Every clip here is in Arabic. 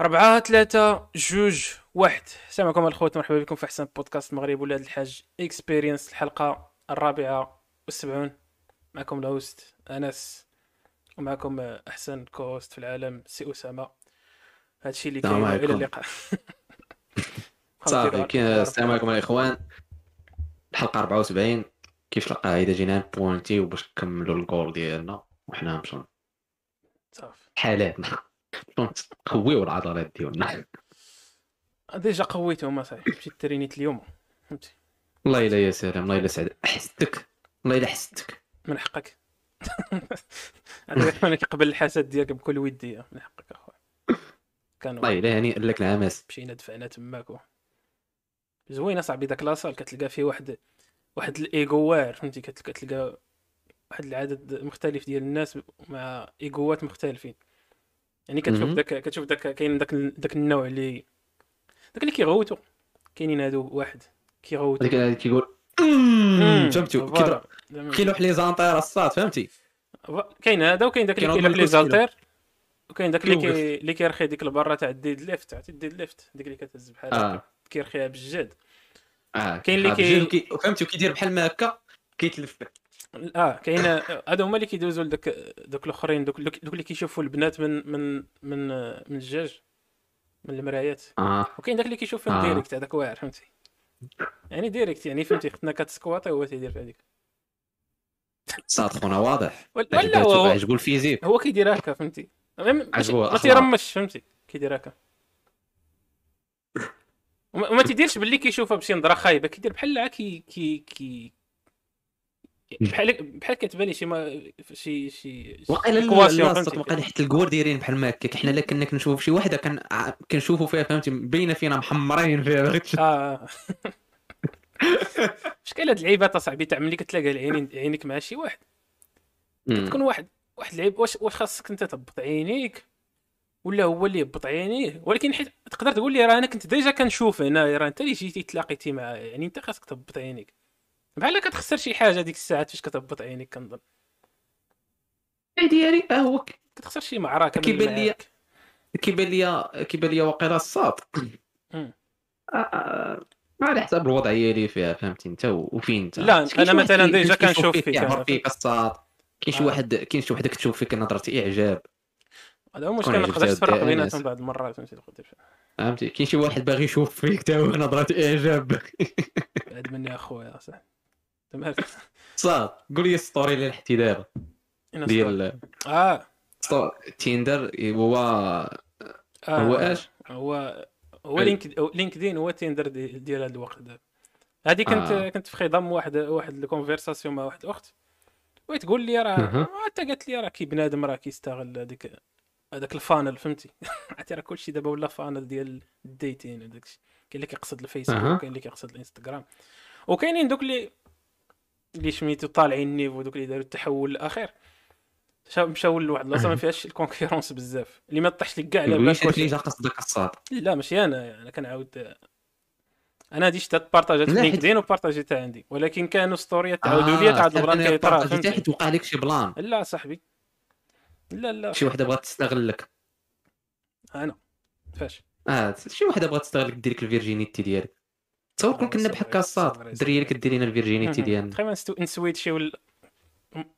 أربعة ثلاثة جوج واحد. السلام عليكم الأخوات مرحبا بكم في أحسن بودكاست مغرب ولاد الحاج. experience الحلقة الرابعة والسبعون. معكم ال host أنس ومعكم أحسن co-host في العالم سي أسامة. هادشي اللي كاين عليكم. اللقاء. صافي السلام عليكم الاخوان الحلقة 74 كيف القاعده جينا pointer باش نكملوا ال jour ديالنا وحنا نمشيو صافي. حالاتنا. نقويو العضلات ديالنا. ديجا قويتهم صاحبي مشيت ترينيت اليوم. فهمتي؟ الله إلا يا سلام الله إلا سعد. حسدتك الله إلا حسدتك من حقك. أنا كيقبل الحسد ديالك بكل ودية. من حقك أخويا. كانوا الله إلا يعني لك العماس مشينا دفعنا تماك. و- زوينة صاحبي داك لاصال كتلقى فيه واحد واحد الايغوار فهمتي؟ كتل- كتلقى واحد العدد مختلف ديال الناس مع إيغوات مختلفين. يعني كتشوف. داك كتشوف داك كاين داك داك النوع اللي داك اللي كيغوتو. كاينين هادو واحد كيغوتو. هذيك اللي كيقول زعما- كيلوح لي زانطير الصاد فهمتي؟ كاين هذا وكاين داك اللي كيلوح لي زالتير وكاين داك اللي. كي... اللي كيرخي ديك البرة تاع الديد ليفت عرفتي الديد ليفت. ديك اللي كتهز بحال هكا. آه كيرخيها بالجد آه كاين اللي آه، كي- فهمتي وكيدير بحال ما هكا كيتلف. آه كاين هادو هما اللي كيدوزو لداك دوك الأخرين دوك دوك اللي كيشوفوا البنات من من من من الجاج من المرايات. آه. وكاين داك اللي كيشوفهم آه. ديريكت هذاك واعر فهمتي. يعني ديريكت يعني فهمتي خدنا كتسكواطي هو تيدير في هذيك. صاد خونا واضح. ولا هو عجبو الفيزيك هو كيدير هكا فهمتي. ما- ما. تيرمش فهمتي. كيدير هكا. وما تيديرش باللي كيشوفها بشي نظرة خايبة. كيدير بحال كي كي كي بحال بحال كتبان لي شي ما شي شي وقيلا؟ صدق وقيلا حتى الكوار دايرين بحال ما هكاك. حنا لا كنا كنشوفوا شي وحدة كان كنشوفوا فيها فهمتي؟ باينه فينا محمرين فيها باغي تشد. آه شكال هاد اللعيبات اصاحبي تاع ملي كتلاقى العينين عينيك مع شي واحد. مم. تكون واحد واحد اللعيب واش واش خاصك انت تهبط عينيك؟ ولا هو اللي يهبط عينيه؟ ولكن حيت تقدر تقول لي راه أنا كنت déjà كنشوف هنا راه انت اللي جيتي تلاقيتي معاه يعني انت خاصك تهبط عينيك. بحال كتخسر شي حاجة ديك الساعات فاش كتهبط عينيك كنظن. اي ديالي آه هو كتخسر شي معركة كيبان لي- المعارك. كيبان لي كيبان لي واقيلا الصاد. مم. آه، آه، على حساب الوضعيه اللي فيها فهمتي انت؟ وفين انت؟ لا، واحد مثلاً déjà كنشوف فيك أنا. فيك الصاد. كاين شي. واحد كاين شي وحده كتشوف فيك نظرة إعجاب. هذا هو المشكل ما تقدرش تفرق بيناتهم. بعض المرات فهمتي؟ فهمتي؟ كاين شي واحد باغي يشوف فيك تا هو نظرة إعجاب. بعد مني أخويا صح. تمام. صاد قول لي story اللي لحتي دابا ديال آه. تيندر هو آه. هو اش هو هو LinkedIn هو Tinder دي- ديال هذا الوقت دابا هذه كنت آه. كنت في خضم واحد واحد الكونفرساسيون مع واحد الاخت وتقول لي راه. حتى قالت لي راه كي بنادم راه كيستغل هذيك هذاك الفانل فهمتي؟ عرفتي راه كلشي دابا ولا فانل ديال الديتين وداك الشيء كاين اللي كيقصد الفيسبوك أها. وكاين اللي كيقصد الإنستغرام. وكاينين دوك اللي اللي سميتو طالعين النيفو دوك اللي داروا التحول الأخير؟ شا- مشاو لواحد البلاصه ما فيهاش الكونكيرونس بزاف. اللي ما طيحش لك كاع على بالك واش اللي جا قصدك الصاد. لا ماشي أنا أنا كنعاود. أنا هادي شتات بارطاجات في لينكدين وبارطاجيتها عندي. ولكن كانوا ستوريات تعاودوا لي تعاود البلان كيطرا فهمتي حيت وقع لك شي بلان. لا صاحبي. لا لا شي وحدة بغات تستغلك أنا. فاش آه شي وحدة بغات تستغلك دير لك الفيرجينيتي ديالك. تصور كون كنا بحال صبري، الدريه اللي. كدير لنا الفيرجينيتي ديالنا تخيل نستو- نسويت شي وال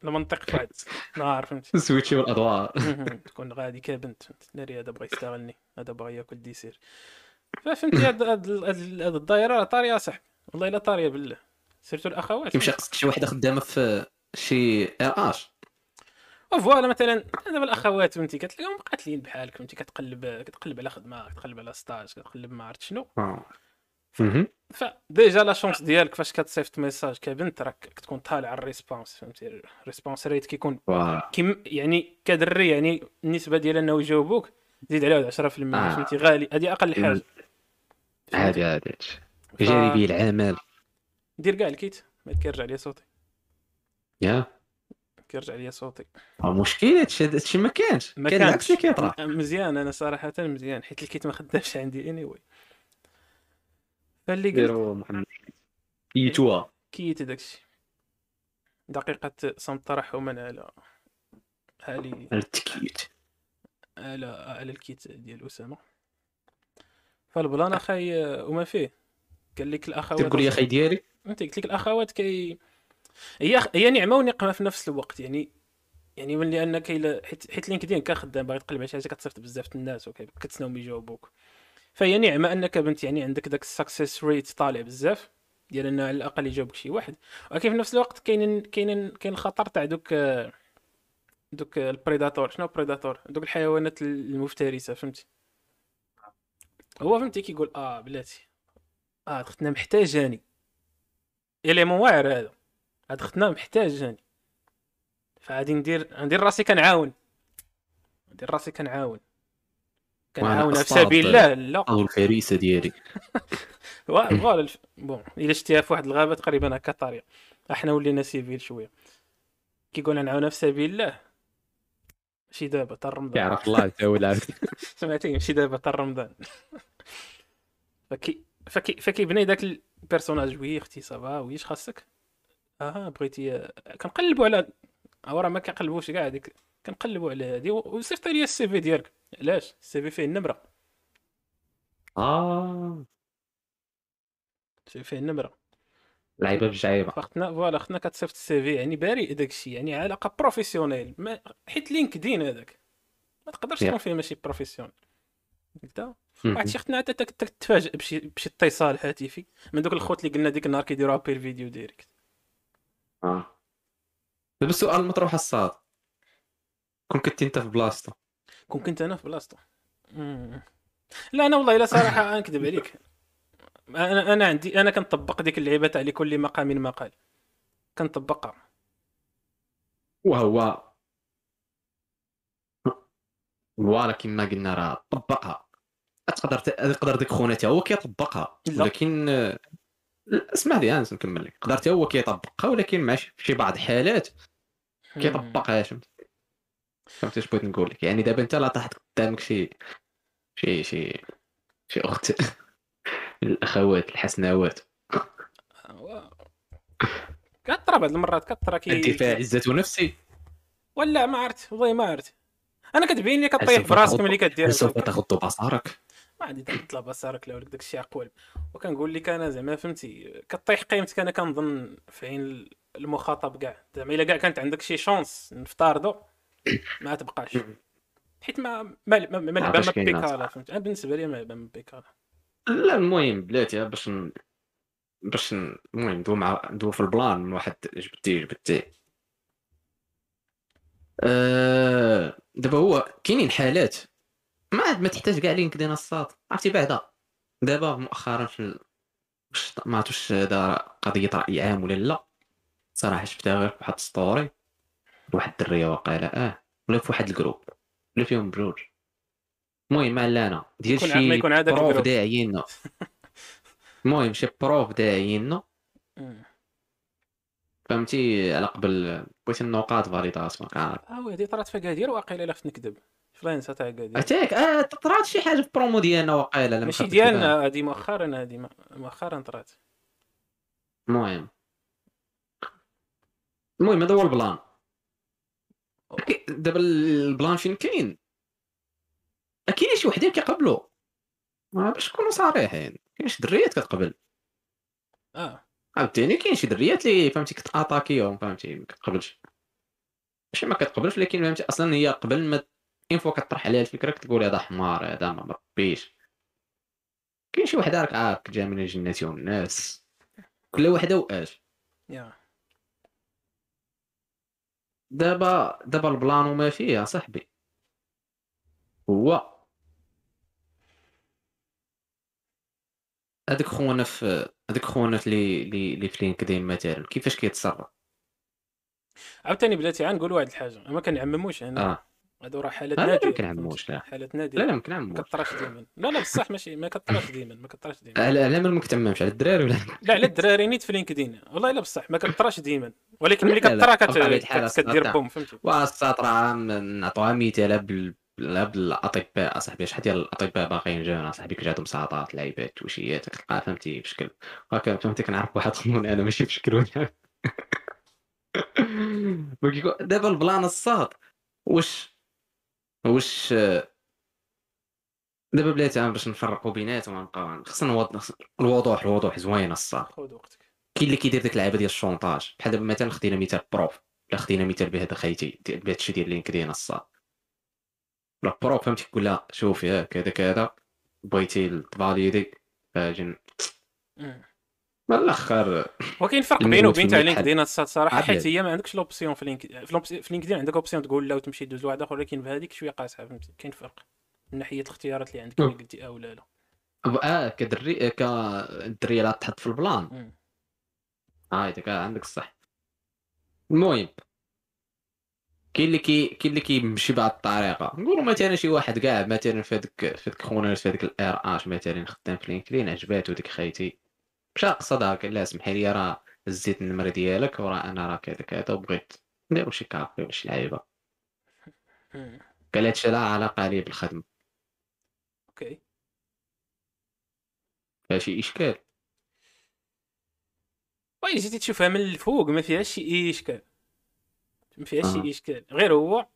المنطق واحد نهار فهمتي سويتشي والادوار تكون غادي كبنت فهمت؟ ناري هذا بغى يستغلني. هذا بغى ياكل ديسير. فهمتي هاد هاد هاد- هاد الدايرة راه طارية صاحبي والله إلا طارية بالله. سيرتو الأخوات. كيمشي قصدك شي وحدة خدامة في شي RH voilà مثلا دابا الأخوات فهمتي كتلاقيهم قاتلين بحالك فهمتي كتقلب كتقلب على خدمة كتقلب على stage كتقلب ما عرفت شنو. مهم. ف déjà la chance ديالك فاش كتصيفط message كبنت راك كتكون طالع ال response فهمتي؟ ال response rate كيكون. كيم يعني كدري يعني النسبة ديال انه يجاوبوك زيد عليه واحد 10% آه. فهمتي؟ غالي. هذه أقل حاجة. عادي عادي جانبي العمل. دير كاع الكيت ما كيرجع لي صوتي. يا. كيرجع لي صوتي. آه، مشكل هادشي هادشي ما كانش ما كان العكس اللي كيطرا. مزيان أنا صراحة مزيان حيت الكيت ما خدامش عندي اني anyway. فاللي قلت يتوا كيت داكشي. دقيقة صمت ترحما على علي التكيت على على الكيت ديال أسامة. ف le plan اخاي وما فيه؟ قال لك الاخوات تقول لي أخي ديالي؟ أنت قلت لك الأخوات كي هي هي نعمة ونقمة في نفس الوقت يعني يعني من لأن كاين حيت حيت LinkedIn كخدام باغي تقلب على شي حاجة كتصيفط بزاف الناس وكتسناهم يجاوبوك. فهي نعمة أنك بنت يعني عندك داك ال success rate طالع بزاف ديال انه على الأقل يجاوبك شي واحد. ولكن في نفس الوقت كاين كاين كاين الخطر تاع دوك دوك les prédateurs شنو prédateurs دوك الحيوانات المفترسة فهمتي؟ هو فهمتي كيقول آه بلاتي. آه ختنا محتاجاني. اليمون واعر هذا. هاد ختنا محتاجاني. فغادي ندير ندير راسي كنعاون. ندير راسي كنعاون. كنعاون في سبيل الله لا. الفريسه ديالي. Voilà. Bon إلا شتيها في واحد الغابة تقريبا هكا الطريق أحنا ولينا civil شوية. كيقول نعاونها في سبيل الله ماشي دابا حتى رمضان. يعرف الله حتى هو سمعتي ماشي دابا حتى رمضان. فكي فكي فكيبني داك ال personnage oui أختي ça va ويش خاصك؟ أها بغيتي كنقلبوا على راه ما كنقلبوش كاع هذيك كنقلبوا على هذه وصيفط لي ال CV ديالك. علاش؟ السي في فيه النمرة. آه. ال CV فيه النمرة. لعيبة بجعيبة. فختنا voilà ختنا كتصيفط ال CV يعني بريء داك الشيء يعني علاقة professionnelle ما حيت لينكدين هذاك. ما تقدرش تكون فيه ماشي professionnel قلت واحد شي ختنا حتى تتفاجئ بشي بشي اتصال هاتفي من دوك الخوت اللي قلنا ديك النهار كيديروا بير vidéo direct. آه. دابا السؤال المطروح الصاد. كون كنت انت في بلاصتو. كون كنت أنا في بلاصتو. لا أنا والله إلا صراحة نكذب عليك. أنا أنا عندي أنا كنطبق ديك اللعيبه تاع لكل مقام مقال كنطبقها. وهو. Voilà كما قلنا راه طبقها. تقدر تقدر ديك خونا هو كيطبقها. ولكن اسمع لي انس نكمل لك. قدرت هو كيطبقها ولكن مع شي بعض الحالات. كيطبقهاش فهمتي اش بغيت نقول لك. يعني دابا انت لا طاحت قدامك شي شي شي شي أخت. الأخوات الحسناوات كثر بعض المرات كثر كي الدفاع عزة نفسي؟ ولا ما عرفت والله ما عرفت. أنا كتبين لي كطيح براسك ملي كدير سوف تغض بصرك ما عندي تطلع بصرك لا ولك داك الشيء عقول. وكنقول لك أنا زعما فهمتي كطيح قيمتك. أنا كنظن في عين المخاطب كاع. زعما إلا كاع كانت عندك شي شونس نفترضوا ما تبقاش. حيت ما ما ما ما ما بيكالا فهمت. أنا بالنسبة لي ما بيكالا لا المهم بلاتي باش باش المهم ندوي مع ندوي في البلان من واحد جبتي جبتي. أه... دابا هو كاينين حالات ما عاد ما تحتاج كاع لينكدين الصاد عرفتي بعدا. دابا مؤخرا في ما عرفتش هذا قضية رأي عام ولا لا. صراحة شفتها غير في واحد story واحد الدريه وقيله آه ولا في واحد ال groupe. ولا فيهم بجوج المهم أنا ديال شي prof داعيين. المهم شي prof داعيين. فهمتي؟ على قبل بغيت النقاط validation آه وي هادي طرات في كادير واقيلا إلا خفت نكذب. فرنسا تاع كادير أتاك آه طرات شي حاجة في برومو ديالنا واقيلا ماشي ديالنا هادي مؤخرا هادي مؤخرا طرات. المهم. المهم هذا هو البلان. دابا البلان فين كاين. كاين شي وحدين كيقبلوا باش نكونوا صريحين. كاين شي دريات كتقبل. آه. عاوتاني كاين شي دريات اللي فهمتي كتاتاكيهم فهمتي؟ ما كتقبلش. ماشي ما كتقبلش ولكن فهمتي أصلا هي قبل ما اين فوا كطرح عليها الفكرة كتقول هذا حمار هذا ما مربيش كاين شي وحدة راك عارف جا من الجنات والناس. كل وحدة وأش. yeah. دابا دابا البلان وما فيه صاحبي. هو. هذاك خونا في هذاك خونا اللي اللي في لينكدين مثلا كيفاش كيتصرف؟ عاوتاني بلاتي غنقول واحد الحاجة ما كنعمموش أنا. آه. هادو راه حالات نادره نادره ما كنعمموش لا حالات نادره لا لا ما كنعمموش ما كطراش ديما. لا لا بصح ماشي ما كطراش ديما ما كطراش ديما. على على من ما كتعممش على الدراري ولا؟ لا على الدراري نيت في لينكدين. والله الا بصح ما كطراش ديما. ولكن ملي كطرا كدير بوم فهمتي؟ والسطر نعطوها مثال بال بالأطباء أصاحبي. شحال ديال الأطباء باقيين جانا أصاحبي كجاتهم ساطات لعيبات توشيات كتلقى فهمتي؟ بشكل. هكا فهمتي كنعرف واحد القانون أنا ماشي بشكل ولا. دابا ال plan الصاد. واش واش دابا بلاتي باش نفرقوا بيناتهم غنبقاو خصنا نوض... الوضوح الوضوح زوين الصاد خذ وقتك. كاين اللي كيدير ديك اللعبة ديال ال chantage. بحال دابا مثلا خدينا مثال prof لا خدينا مثال بهذا خيتي بهذا الشيء ديال لينكدين الصاد لا prof فهمتي تقول لها شوفي ها كذا كذا بغيتي تفاليدي فاجن. من الأخر؟ وكاين فرق بينه وبين تاع لينكدين الصاد صراحة عبد. حيت هي ما عندكش لوبسيون في لينكدين في لينكدين عندك اوبسيون تقول لا وتمشي دوز لواحد آخر ولكن في هذيك شوية قاصحه فهمتي كاين فرق. من ناحية الاختيارات اللي عندك قلتي آه ولا لا. آه كدري كالدريه لا تحط في البلان. آه داك عندك الصح المهم. كاين اللي كي كاين اللي كيمشي بهذه الطريقة. نقولوا مثلا شي واحد كاع مثلا في هذيك في هذيك خونا في هذيك الار آش مثلا خدام في لينكدين عجباتو ديك خيتي. مشى قصدها قال لها سمحي لي راه زيت النمره ديالك وراه أنا راه كذا كذا وبغيت نديرو شي كافي ولا شي لعيبة. مم. قال هادشي لا علاقة لي بالخدمة. OK. فيها شي إشكال. وإلا جيتي تشوفها من الفوق؟ ما فيهاش شي إشكال. ما فيهاش آه. شي إشكال. غير هو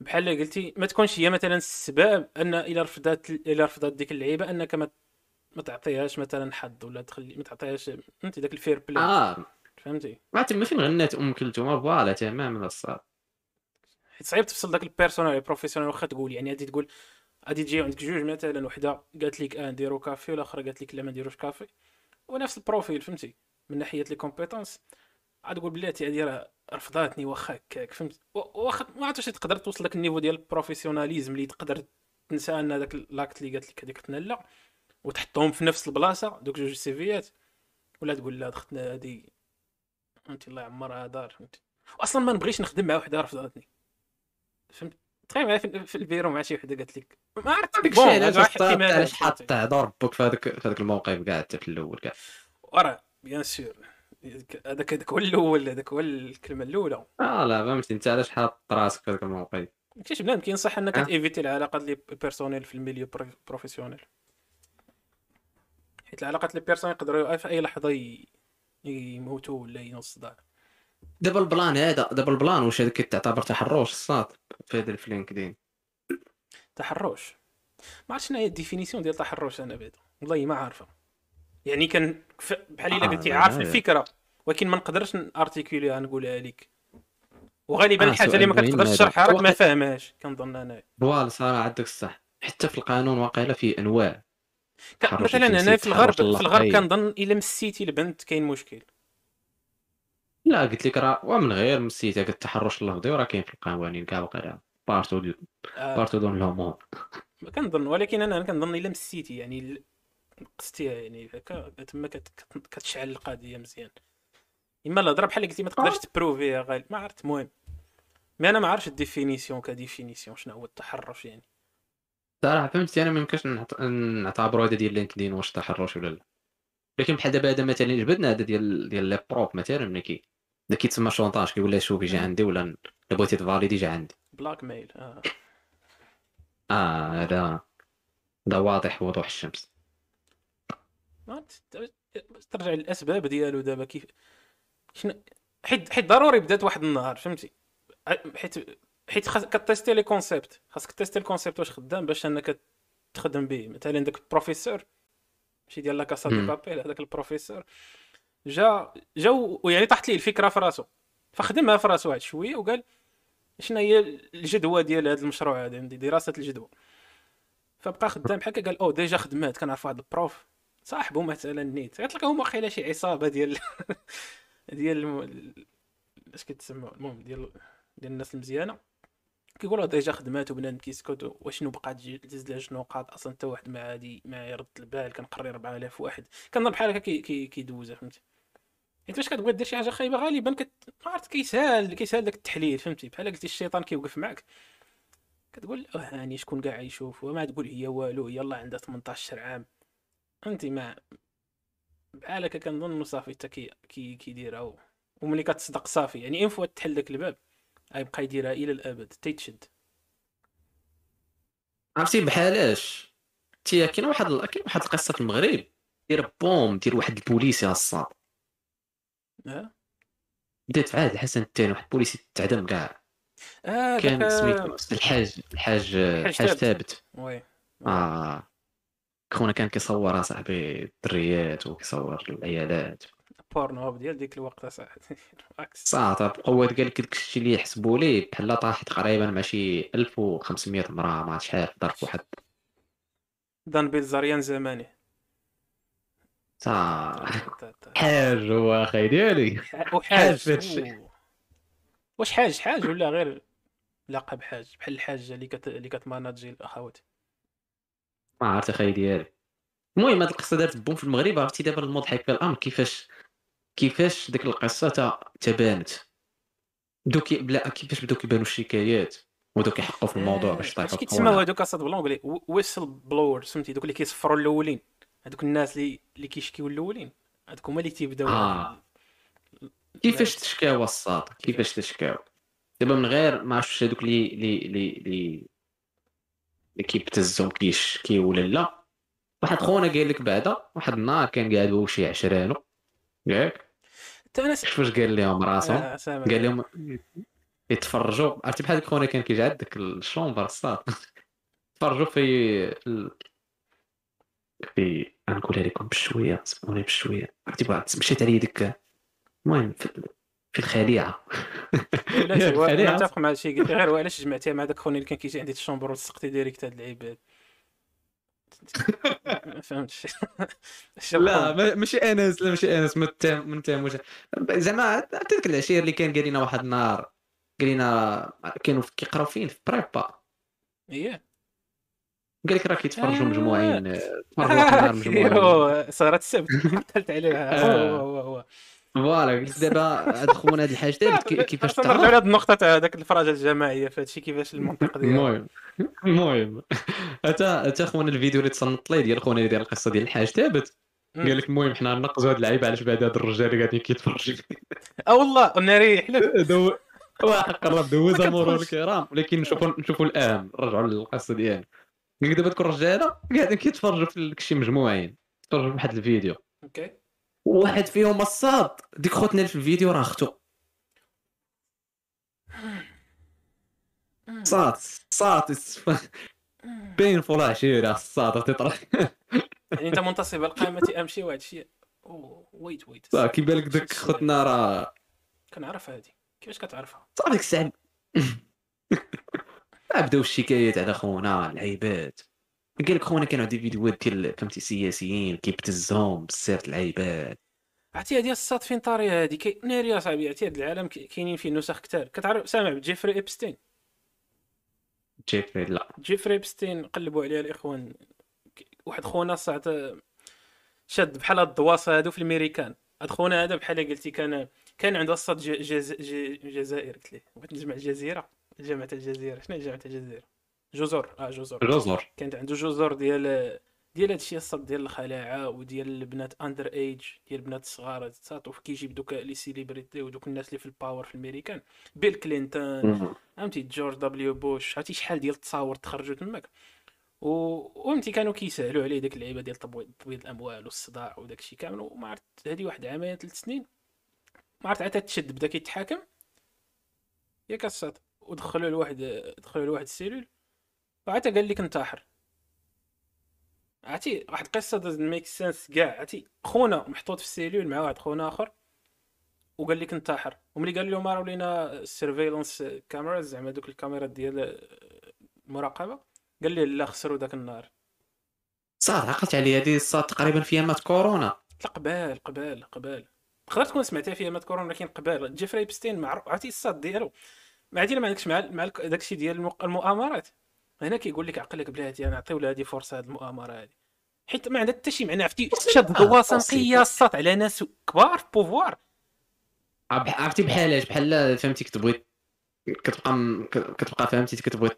بحال قلتي ما تكونش هي مثلا السبب أن إلى رفضات إلى رفضات ديك اللعيبة أنك ما ما تعطيهاش مثلا حظ ولا تخلي ما تعطيهاش فهمتي؟ داك ال fair-play. آه. فهمتي؟ ما تما فين غنات أم كلثوم؟ voilà تماما الصاط حيت صعيب تفصل داك ال personnel ال professionnel واخا تقول يعني غادي تقول غادي تجي عندك جوج مثلا وحدة قالت لك آه نديرو كافي والاخرى قالت لك لا ما نديروش كافي. ونفس ال profil فهمتي؟ من ناحية les compétences عاد تقول بلاتي هادي راه رفضاتني واخا هكاك فهمت؟ واخا ما عرفتش تقدر توصل لك ال niveau ديال ال professionnalisme اللي تقدر تنسى أن هذاك l'acte اللي قالت لك هذيك لا وتحطهم في نفس البلاصة دوك جوج CV يات ولا تقول لا دختنا هادي. فهمتي؟ الله يعمرها دار فهمتي؟ أصلا ما نبغيش نخدم مع وحدة رفضتني فهمت؟ تخيل معايا في البيرو مع شي وحدة قالت لك ما عرفت داك الشيء علاش علاش حاط. تعذر ربك في هذاك في هذاك الموقف كاع حتى في الأول كاع وراه bien sûr. هذاك هذاك هو الأول هذاك هو الكلمة الأولى. آه لا فهمتي أنت علاش حاط راسك في هذاك الموقف كاينش بنادم؟ كينصح إنك. ت éviter ي العلاقات اللي personnelles في ال milieu pro- professionnel حيت العلاقات اللي personnelles يقدروا في أي لحظة يموتوا ولا ينص ضاع دابا ال plan هذا دابا ال plan واش هذاك تعتبر تحرش الصاط في هذا في LinkedIn. تحرش. ما عرفتش شنو هي ال définition ديال التحرش أنا بعدا والله ما عارفة. يعني كان بحال إلا آه، قلتي لا، عارف. الفكرة ولكن ما نقدرش ن articuler يها نقولها لك وغالبا آه، الحاجة اللي ما كتقدرش هذا. تشرحها راك ما فاهمهاش كنظن أنا. voilà صراحة عندك الصح. حتى في القانون واقيلا فيه أنواع. مثلا هنا في الغرب في الغرب. كنظن إلا مسيتي البنت كاين مشكل. لا قلت لك راه ومن غير مسيتها قلت التحرش اللفظي وراه كاين في القوانين كاع واقيلا partout du آه. partout dans le monde كنظن ولكن أنا كنظن إلا مسيتي يعني نقصتيها يعني تما كت- كت- كتشعل القضية مزيان. إما الهضرة بحال اللي قلتي ما تقدرش ت prouver يها غالب ما عرفت المهم. mais أنا ما عرفتش ال définition ك définition شنو هو التحرش يعني. صراحة فهمتي أنا ما يمكنش نعتبروا هذا ديال LinkedIn واش تحرش ولا لا. لكن بحال دابا هذا مثلا جبدنا هذا ديال ديال les profs مثلا ملي كي ملي كيتسمى chantage كيقول لها شوفي مم. عندي ولا الا بغيتي ت valider ي جي عندي. blackmail آه. آه هذا هذا واضح وضوح الشمس. ما ترجع للأسباب ديالو دابا كيف شنو حيت حيت ضروري بدات واحد النهار فهمتي؟ ع- حيت حيت خاص كت tester ي les concepts. خاصك tester ي ال concept واش خدام باش انك تخدم به مثلا داك البروفيسور ماشي ديال La Casa de. Papel هذاك البروفيسور جا جا ويعني طاحت ليه الفكرة في راسو. فخدمها في راسو واحد شوية وقال شنو هي الجدوى ديال هذا المشروع هذا عندي دراسة الجدوى. فبقى خدام بحال قال أو ديجا خدمات كنعرف واحد البروف. صاحبه مثلا نيت. هما واخيلا شي عصابة ديال ديال اش كيتسمى المهم ديال ديال الناس المزيانة. كيقولوا ديجا خدمات وبنادم كيسكت وشنو بقى تجي شنو قاط أصلا حتى واحد ما عادي ما يرد البال كنقري 4000 واحد. كنظن بحال هكا كي- كي- فهمتي؟ حيت فاش كتبغي دير شي حاجة خايبة؟ غالبا كت... عرفت كيسهل كيسهل داك التحليل فهمتي؟ بحال قلتي الشيطان كيوقف معك كتقول آه هاني شكون كاع يشوف؟ وما تقول هي والو يلا عندها 18 عام. انت ما بحال هكا كنظن صافي حتى كي كي كيديرها و- وملي كتصدق صافي. يعني une fois تحل داك الباب. غيبقى يديرها إلى الأبد. تيتشد عرفتي بحالاش تي كاين واحد كاين واحد القصة في المغرب. دير بوم ديال واحد البوليسي الصاط. آه بدات عهد الحسن الثاني واحد البوليسي تعدم كاع. آه كان داك- سميتو الحاج الحاج الحاج ثابت. Oui. آه. خونا كان كيصور اصاحبي الدريات وكيصور العيالات. Pornhub ديال ديك الوقت اصاحبي عكس صافي بقوة قال لك داك الشيء اللي يحسبوا ليه؟ بحال طاح تقريبا مع شي 1500 امراه ما عرفت شحال ضرب واحد. Dan Bilzerian زماني. صافي حاج هو أخي ديالي. وحاج. واش حاج؟ حاج ولا غير لقب حاج؟ بحال الحاجة اللي كت... اللي كتماناجي الأخوات. ما عرفت أخي ديالي. المهم هاد القصة دارت بوم في المغرب عرفتي دابا المضحك في الأمر كيفاش كيفاش ديك القصة تبانت؟ بداو كي بلا كيفاش بداو كيبانوا الشكايات؟ وبداو كيحقوا في الموضوع باش اش طيحوا كيتسموا هذوك اصاد بلون قولي whistleblower سمتي دوك اللي كيصفروا الأولين. هذوك الناس اللي اللي كيشكيو الأولين. هذوك هما اللي تيبداو. آه. كيفاش تشكاو الساط؟ كيفاش تشكاو؟ دابا من غير ما عرفتش هذوك اللي اللي اللي اللي اللي كيبتزهم كيشكي ولا لا. واحد خونا قال لك بعدا واحد النهار كان قاعد هو شي عشرانو ياك؟ حتى أنا س... شوف واش قال لهم راسهم. قال لهم يتفرجوا. عرفتي بحال خونا كان كيجعد داك الشومبر الصاط تفرجوا في في غنقولها لكم بشوية سمعوني بشوية. عرفتي بعد مشيت عليه ديك المهم في, الخليعة. لا. متفق مع هادشي قلت لي غير علاش جمعتيها مع داك خونا اللي كان كيجي عندي الشومبر وتسقتي ديريكت هاد العباد. ما فهمتش لا ماشي أنس لا ماشي أنس ما تهم- ما نتهموش زعما ديك العشير اللي كان قال لنا واحد النهار قال لنا كانوا كيقراو فين في prépa. إيه. قال لك راه كيتفرجوا آه. مجموعين تفرجوا واحد النهار مجموعين. سهرة السبت. قتلت عليها. آه. هو هو هو. voilà قلت دابا هاد خونا هاد الحاج دابا كي- كيفاش خاصنا نرجعوا تعرف لهاد النقطة تاع داك الفراجة الجماعية في هادشي كيفاش المنطق ديالها. المهم المهم. اتا أتا خونا الفيديو اللي تصنت لي ديال خونا اللي داير القصة ديال الحاج ثابت. قال لك المهم حنا ننقزوا هاد اللعيبة علاش بعد هاد الرجال اللي قاعدين كيتفرجوا أه والله ناري حلف دو واحد قرب دوز ما مرور. الكرام. ولكن نشوفوا نشوفوا الاهم نرجعوا للقصة ديالنا. قال لك دابا تكون الرجاله قاعدين كيتفرجوا في داكشي مجموعين. تفرجوا في واحد الفيديو. أوكي. واحد فيهم الصاد ديك خوتنا في الفيديو راه اختو. صاد صاد بينفول عشيره الصاد تطرح. يعني انت منتصب القائمة أمشي واحد الشيء. ويت ويت. صافي كيبان لك داك خوتنا راه. كنعرف هادي. كيفاش كتعرفها؟ صافي ديك الساعة بداو الشكايات على خونا العيبات. قال لك خونا كانوا عندي فيديوهات ديال فهمتي سياسيين كيبتزهم بزاف العيبات عرفتي هادي الصاد فين طاري هادي؟ كي ناري يا صاحبي عرفتي هاد العالم كاينين فيه نسخ كتار كتعرف سامع بجيفري إيبستين. جيفري لا. جيفري إيبستين قلبوا عليها الإخوان. واحد خونا صاحت شاد بحال هاد الدواصه هادو في الميريكان. هاد خونا هذا بحال قلتي كان كان عنده الصاد. جزائر قلت ليه. بغيت نجمع الجزيره جامعة الجزيرة. شنو هي جامعة الجزيرة؟ جزر آه جزر جزر كانت عنده جزر ديال ديال هادشي الصاد ديال الخلاعه وديال البنات underage ديال البنات الصغار تساطو كيجيب دوك les célébrités ودوك الناس اللي في ال power في الميريكان بيل كلينتون فهمتي؟ جورج دبليو بوش عرفتي شحال ديال التصاور تخرجوا تماك. و فهمتي كانوا كيسهلوا عليه ديك اللعيبة ديال تبييض تبييض الأموال والصداع وداك الشيء كامل. وما عرفت هذه واحد عامين ثلاث سنين ما عرفت عاد تشد بدا كيتحاكم. ياك الصاد ودخلوا لواحد دخلوا لواحد ال cellule. وعاد قال لك انتحر عرفتي واحد القصة داز ميك سنس كاع عرفتي؟ خونا محطوط في ال cellule مع واحد خونا آخر وقال لك انتحر وملي قال لهم راه ولينا surveillance camera زعما دوك الكاميرات ديال المراقبة قال لي لا خسروا داك النهار. صاد عقلت علي هذه الصاد تقريبا في أيامات كورونا. لا قبال قبال قبال. تقدر تكون سمعتها في أيامات كورونا ولكن قبال. جيفري إبستين معروف عرفتي الصاد ديالو؟ ما عرفتي ما عندكش مع مع داكشي ديال المؤامرات. هنا كيقول لك عقلك بلاتي أنا نعطيو لها هذه فرصة هذه المؤامرة هذه. حيت ما عندها حتى شي معنى عرفتي؟ شاد دواصه نقيه الصاد على ناس كبار في بوفوار عب- عرفتي بحالاش بحال فهمتي كتبغي كتبقى كتبقى فهمتي كتبغي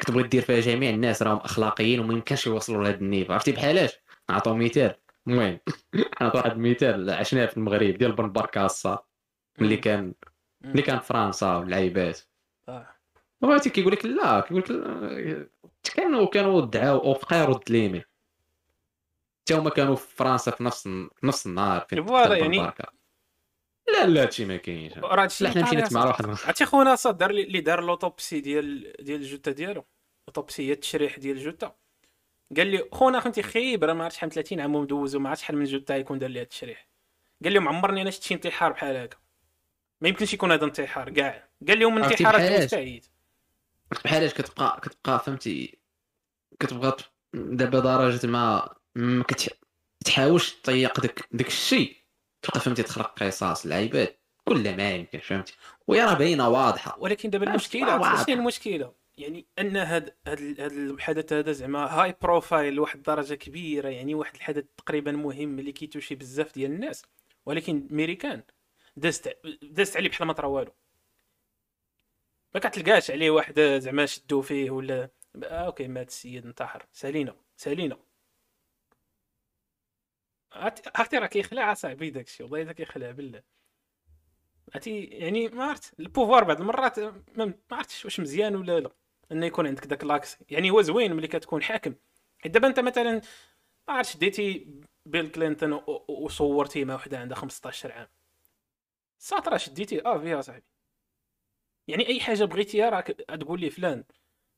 كتبغي دير فيها جميع الناس راهم أخلاقيين وما يمكنش يوصلوا لهذا النيف عرفتي بحالاش نعطيو مثال. المهم نعطي واحد المثال عشناه في المغرب ديال بن بركاصه اللي كان اللي كان فرنسا واللعيبات. بغيتي كيقول لك لا كيقول لك كانوا كانوا دعاو أو فقير ودليمي حتى هما كانوا في فرنسا في نفس في نفس النهار فين تقتل يعني-. لا لا هادشي ما كاينش راه لا حنا مشينا مع أصاحبي. واحد. عرفتي خونا لي اللي دار l'autopsie ديال ديال الجثه ديالو autopsie هي التشريح ديال الجثه قال لي خونا فهمتي خبرة ما عرفتش شحال من 30 عام ومدوزو ما عرفتش شحال من تاع يكون دار لي هاد التشريح قال لهم عمرني أنا شفت شي انتحار بحال هكا ما يمكنش يكون هذا انتحار كاع قال لهم انتحارات؟ مستبعد بحالاش كتبقى كتبقى فهمتي؟ كتبقى ت- دابا درجة ما ما كتح- كتحاولش تطيق داك داك الشيء. تبقى فهمتي تخلق قصص العباد كل ما يمكن فهمتي؟ وهي راه باينة واضحة. ولكن دابا المشكلة شنو المشكلة؟ يعني أن هاد هاد هاد الحدث هذا زعما high profile لواحد الدرجه كبيرة يعني واحد الحدث تقريبا مهم اللي كي toucher بزاف ديال الناس. ولكن ميريكان دازت دازت عليه بحال ما طرا والو. ما كتلقاش عليه واحد زعما شدو فيه ولا آه أوكي مات السيد انتحر. سالينا سالينا عرفتي راه كيخلع أصاحبي داكشي والله الا كيخلع بالله. عرفتي يعني ما عرفت ال pouvoir بعض المرات ما ما عرفتش واش مزيان ولا لا إنه يكون عندك داك l'accès يعني هو زوين ملي كتكون حاكم. حيت دابا أنت مثلا ما عرفتش ديتي بيل كلينتون و- و- وصورتي مع وحدة عندها 15 عام. صات راه شديتي آه فيها صاحبي يعني أي حاجة بغيتيها راك تقول لي فلان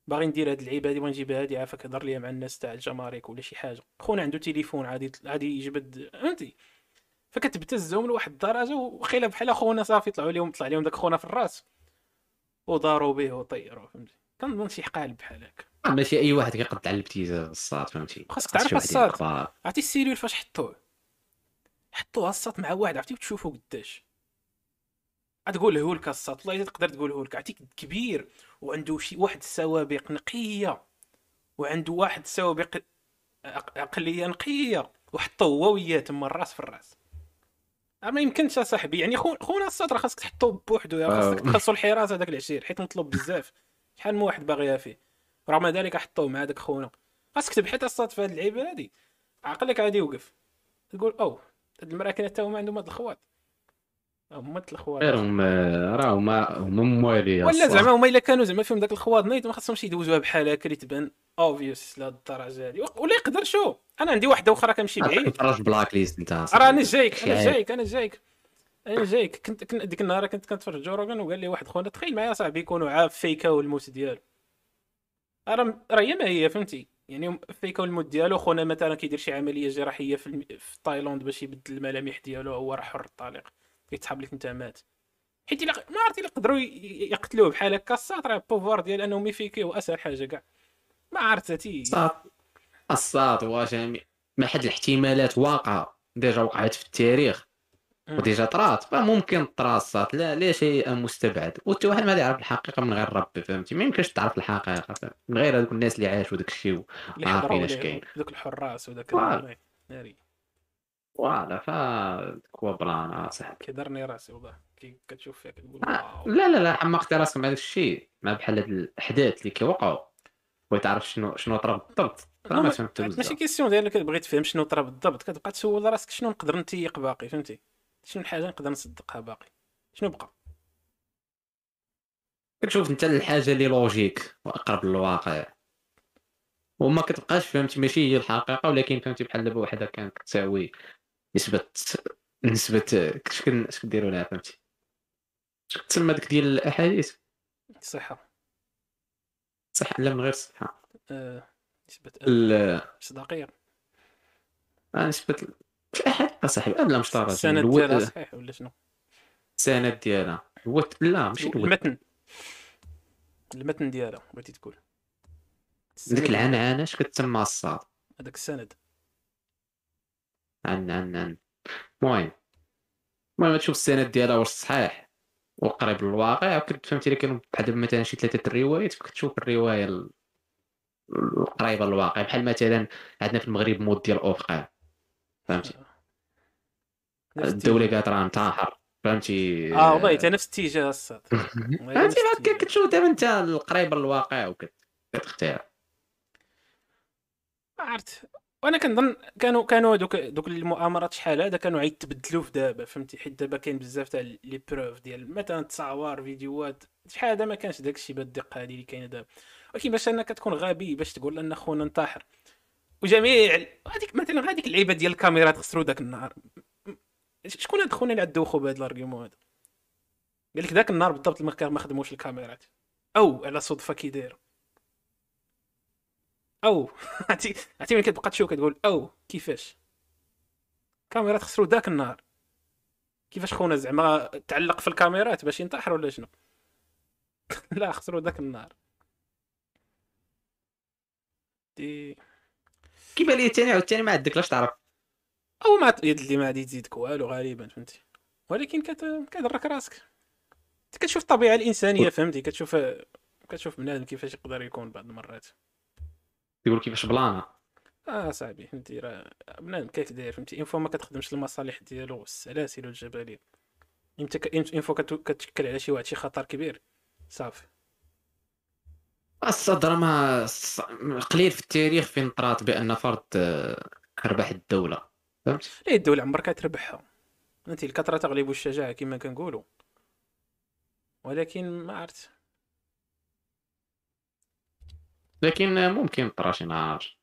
باغي ندير هاد اللعيبة هادي نجيب هادي عافاك هضر ليا مع الناس تاع الجمارك ولا شي حاجة. خونا عنده تليفون عادي عادي يجبد فهمتي؟ فكتبتزهم لواحد الدرجة وخيلا بحال خونا صافي طلعوا لهم طلع لهم داك خونا في الراس. وداروا به وطيروا فهمتي؟ كنظن شي قالب بحال هكا. ماشي أي واحد كيقد على الابتزاز الصاد فهمتي؟ خاصك خاص تعرف الصاد. يبقى- عرفتي السيلول فاش حطوه؟ حطوه الساط مع واحد عرفتي؟ وتشوفو قداش. تقول هولك الساط والله الا تقدر تقول هولك عرفتي كبير وعنده شي واحد السوابق نقية وعنده واحد السوابق عق- عقلية نقية وحطوه هو وياه تما الراس في الراس. ما يمكنش اصاحبي يعني خو... خونا الساط راه خاصك تحطوه بوحدو يا واو. خاصك تخلصوا الحراسه داك العشير حيت مطلوب بزاف. شحال من واحد باغيها فيه؟ رغم ذلك حطوه مع داك خونا. خاصك تبحث الساط في هاد اللعيبه هادي. عقلك غادي يوقف. تقول أو هاد المراكن حتى هما عندهم هاد الخواط هما هاد الخواط غير هم راه هما هما موالي ولا زعما هما إلا كانوا زعما فيهم داك الخواض نيت ما خاصهمش يدوزوها بحال هكا اللي تبان اوفيوس لهاد الدرجة هادي ولا يقدر شو؟ أنا عندي واحدة أخرى كنمشي بعيد. تفرج بلاك ليست أنت. راه أنا جايك أنا. جايك أنا جايك. أنا جايك. كنت كنت ديك النهار كنت كنتفرج جو روغان وقال لي واحد خونا تخيل معايا صاحبي يكونوا عاب فيكاو الموت ديالو. راه راه هي ما هي فهمتي؟ يعني fakeاو الموت ديالو خونا مثلا كيدير شي عملية جراحية في, الم... في تايلاند باش يبدل الملامح ديالو هو راه حر الطليق. كيتسحب لك انت مات. حيت ما عرفتي إلا يقدروا يقتلوه بحال هكا. الساط راه pouvoir ديال انهم يfakeيو اسهل حاجة كاع. ما عرفتي الصاد هو جميع ما حد الاحتمالات واقعة. déjà وقعت في التاريخ. و déjà طرات. فممكن طرا الصاد لا لا شيء مستبعد. وحتى واحد ما يعرف الحقيقة من غير ربي فهمتي؟ ما يمكنش تعرف الحقيقة فهمت؟ من غير هذوك الناس اللي عاشوا داك الشيء عارفين اش كاين. ذوك الحراس. ال- ناري voilà ف هو plan اصاحبي كيضرني راسي والله. كي كتشوف فيها كتقول آه، واو. لا لا لا حمقت راسك مع داك الشيء. مع بحال هاد الأحداث اللي كيوقعوا. بغيت تعرف شنو شنو طرا بالضبط. راه ما فهمت ماشي question ديالك. بغيت تفهم شنو طرا بالضبط. كتبقى تسول راسك شنو نقدر نتيق باقي فهمتي؟ شنو الحاجة نقدر نصدقها باقي؟ شنو بقى؟ كتشوف انت الحاجة اللي لوجيك وأقرب للواقع. وما كتبقاش فهمتي ماشي هي الحقيقة ولكن فهمتي بحال دابا وحده كانت كتساوي. نسبة نسبة كش كن- اش كديروا لها فهمتي؟ اش كتسمى ديك ديال الأحاديث. صحة. صح لا من غير الصحه آه، نسبة ال- مصداقيه آه، نسبة ال- الأحاديث صاحبي لا مش طارج السند ديالها صحيح ولا شنو؟ السند ديالها. هو لا ماشي المتن. المتن ديالها بغيتي تقول. ديك. العنعنة اش كتسمى الصاد؟ هذاك السند. عن عن عن. المهم المهم تشوف السند ديالها واش صحيح وقريب للواقع. كنت فهمتي إلا كانوا بحال مثلا شي ثلاثة الروايات كتشوف الرواية ال- القريبة للواقع. بحال مثلا عندنا في المغرب مود ديال اوفقان فهمتي؟ الدولة. قالت راه انتحر. فهمتي؟ آه والله حتى نفس الاتجاه الصاد فهمتي؟ كتشوف دابا انت القريبة للواقع وكتختار عرفت. وأنا كنظن كانوا كانوا دوك دوك المؤامرات شحال هذا كانوا عيتبدلوا في دابا فهمتي؟ حيت دابا كاين بزاف تاع لي بروف ديال مثلا تصاور فيديوهات شحال هذا ما كانش داك الشيء بالدقه هذه اللي كاينة دابا. ولكن باش أنك تكون غبي باش تقول أن خونا انتحر. وجميع هذيك مثلا هذيك اللعيبة ديال الكاميرات خسروا ذاك النهار. شكون هاد خونا اللي عدوخو بهذا ال argument هذا؟ قال لك ذاك النهار بالضبط ما خدموش الكاميرات. أو على صدفة كي داير أو عرفتي عرفتي ملي كتبقى تشوف كتقول أو كيفاش؟ كاميرات خسروا ذاك النهار. كيفاش خونا زعما تعلق في الكاميرات باش ينتحر ولا شنو؟ لا خسروا ذاك النهار. دي. كيبان لي الثاني عاوتاني ما عندك لاش تعرف؟ أو ما يد اللي ما غادي تزيدك والو غالبا فهمتي. ولكن كت... كتضرك راسك. كتشوف الطبيعة الإنسانية فهمتي. كتشوف كتشوف بنادم كيفاش يقدر يكون بعض المرات. يقول كيفاش بلانا آه صاحبي فهمتي راه بنادم كيف داير فهمتي؟ اين فوا ما كتخدمش المصالح ديالو السلاسل والجبالين. إمتى كت... كتشكل على شي واحد شي خطر كبير؟ صافي. الصدر ما قليل في التاريخ فين طرات بأن فرد آه، ربح الدولة فهمت؟ لا الدولة عمرك تربحها انت الكثرة تغلب الشجاعة كما كنقولوا. ولكن ما عرفت لكن ممكن طرا شي نهار.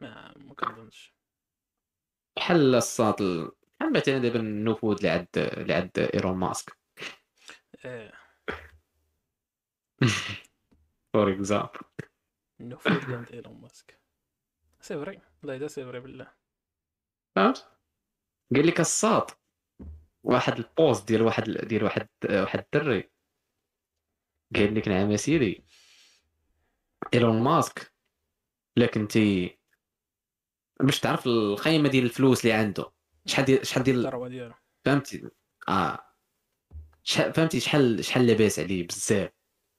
ما ما كنظنش. بحال الصاد ال- بحال مثلا دابا النفوذ اللي عند اللي عند ايرون ماسك. آه for example النفوذ اللي عند إيلون ماسك. c'est vrai. والله إذا c'est vrai بالله. فهمت؟ قال لك الساط واحد ال post ديال واحد ديال واحد واحد الدري. قال لك نعم يا سيدي. إيلون ماسك. الا كنتي باش تعرف القيمه ديال الفلوس اللي عنده. شحال ديال شحال ديال الثروة ديالو فهمتي؟ آه. شحال فهمتي شحال شحال لاباس عليه بزاف.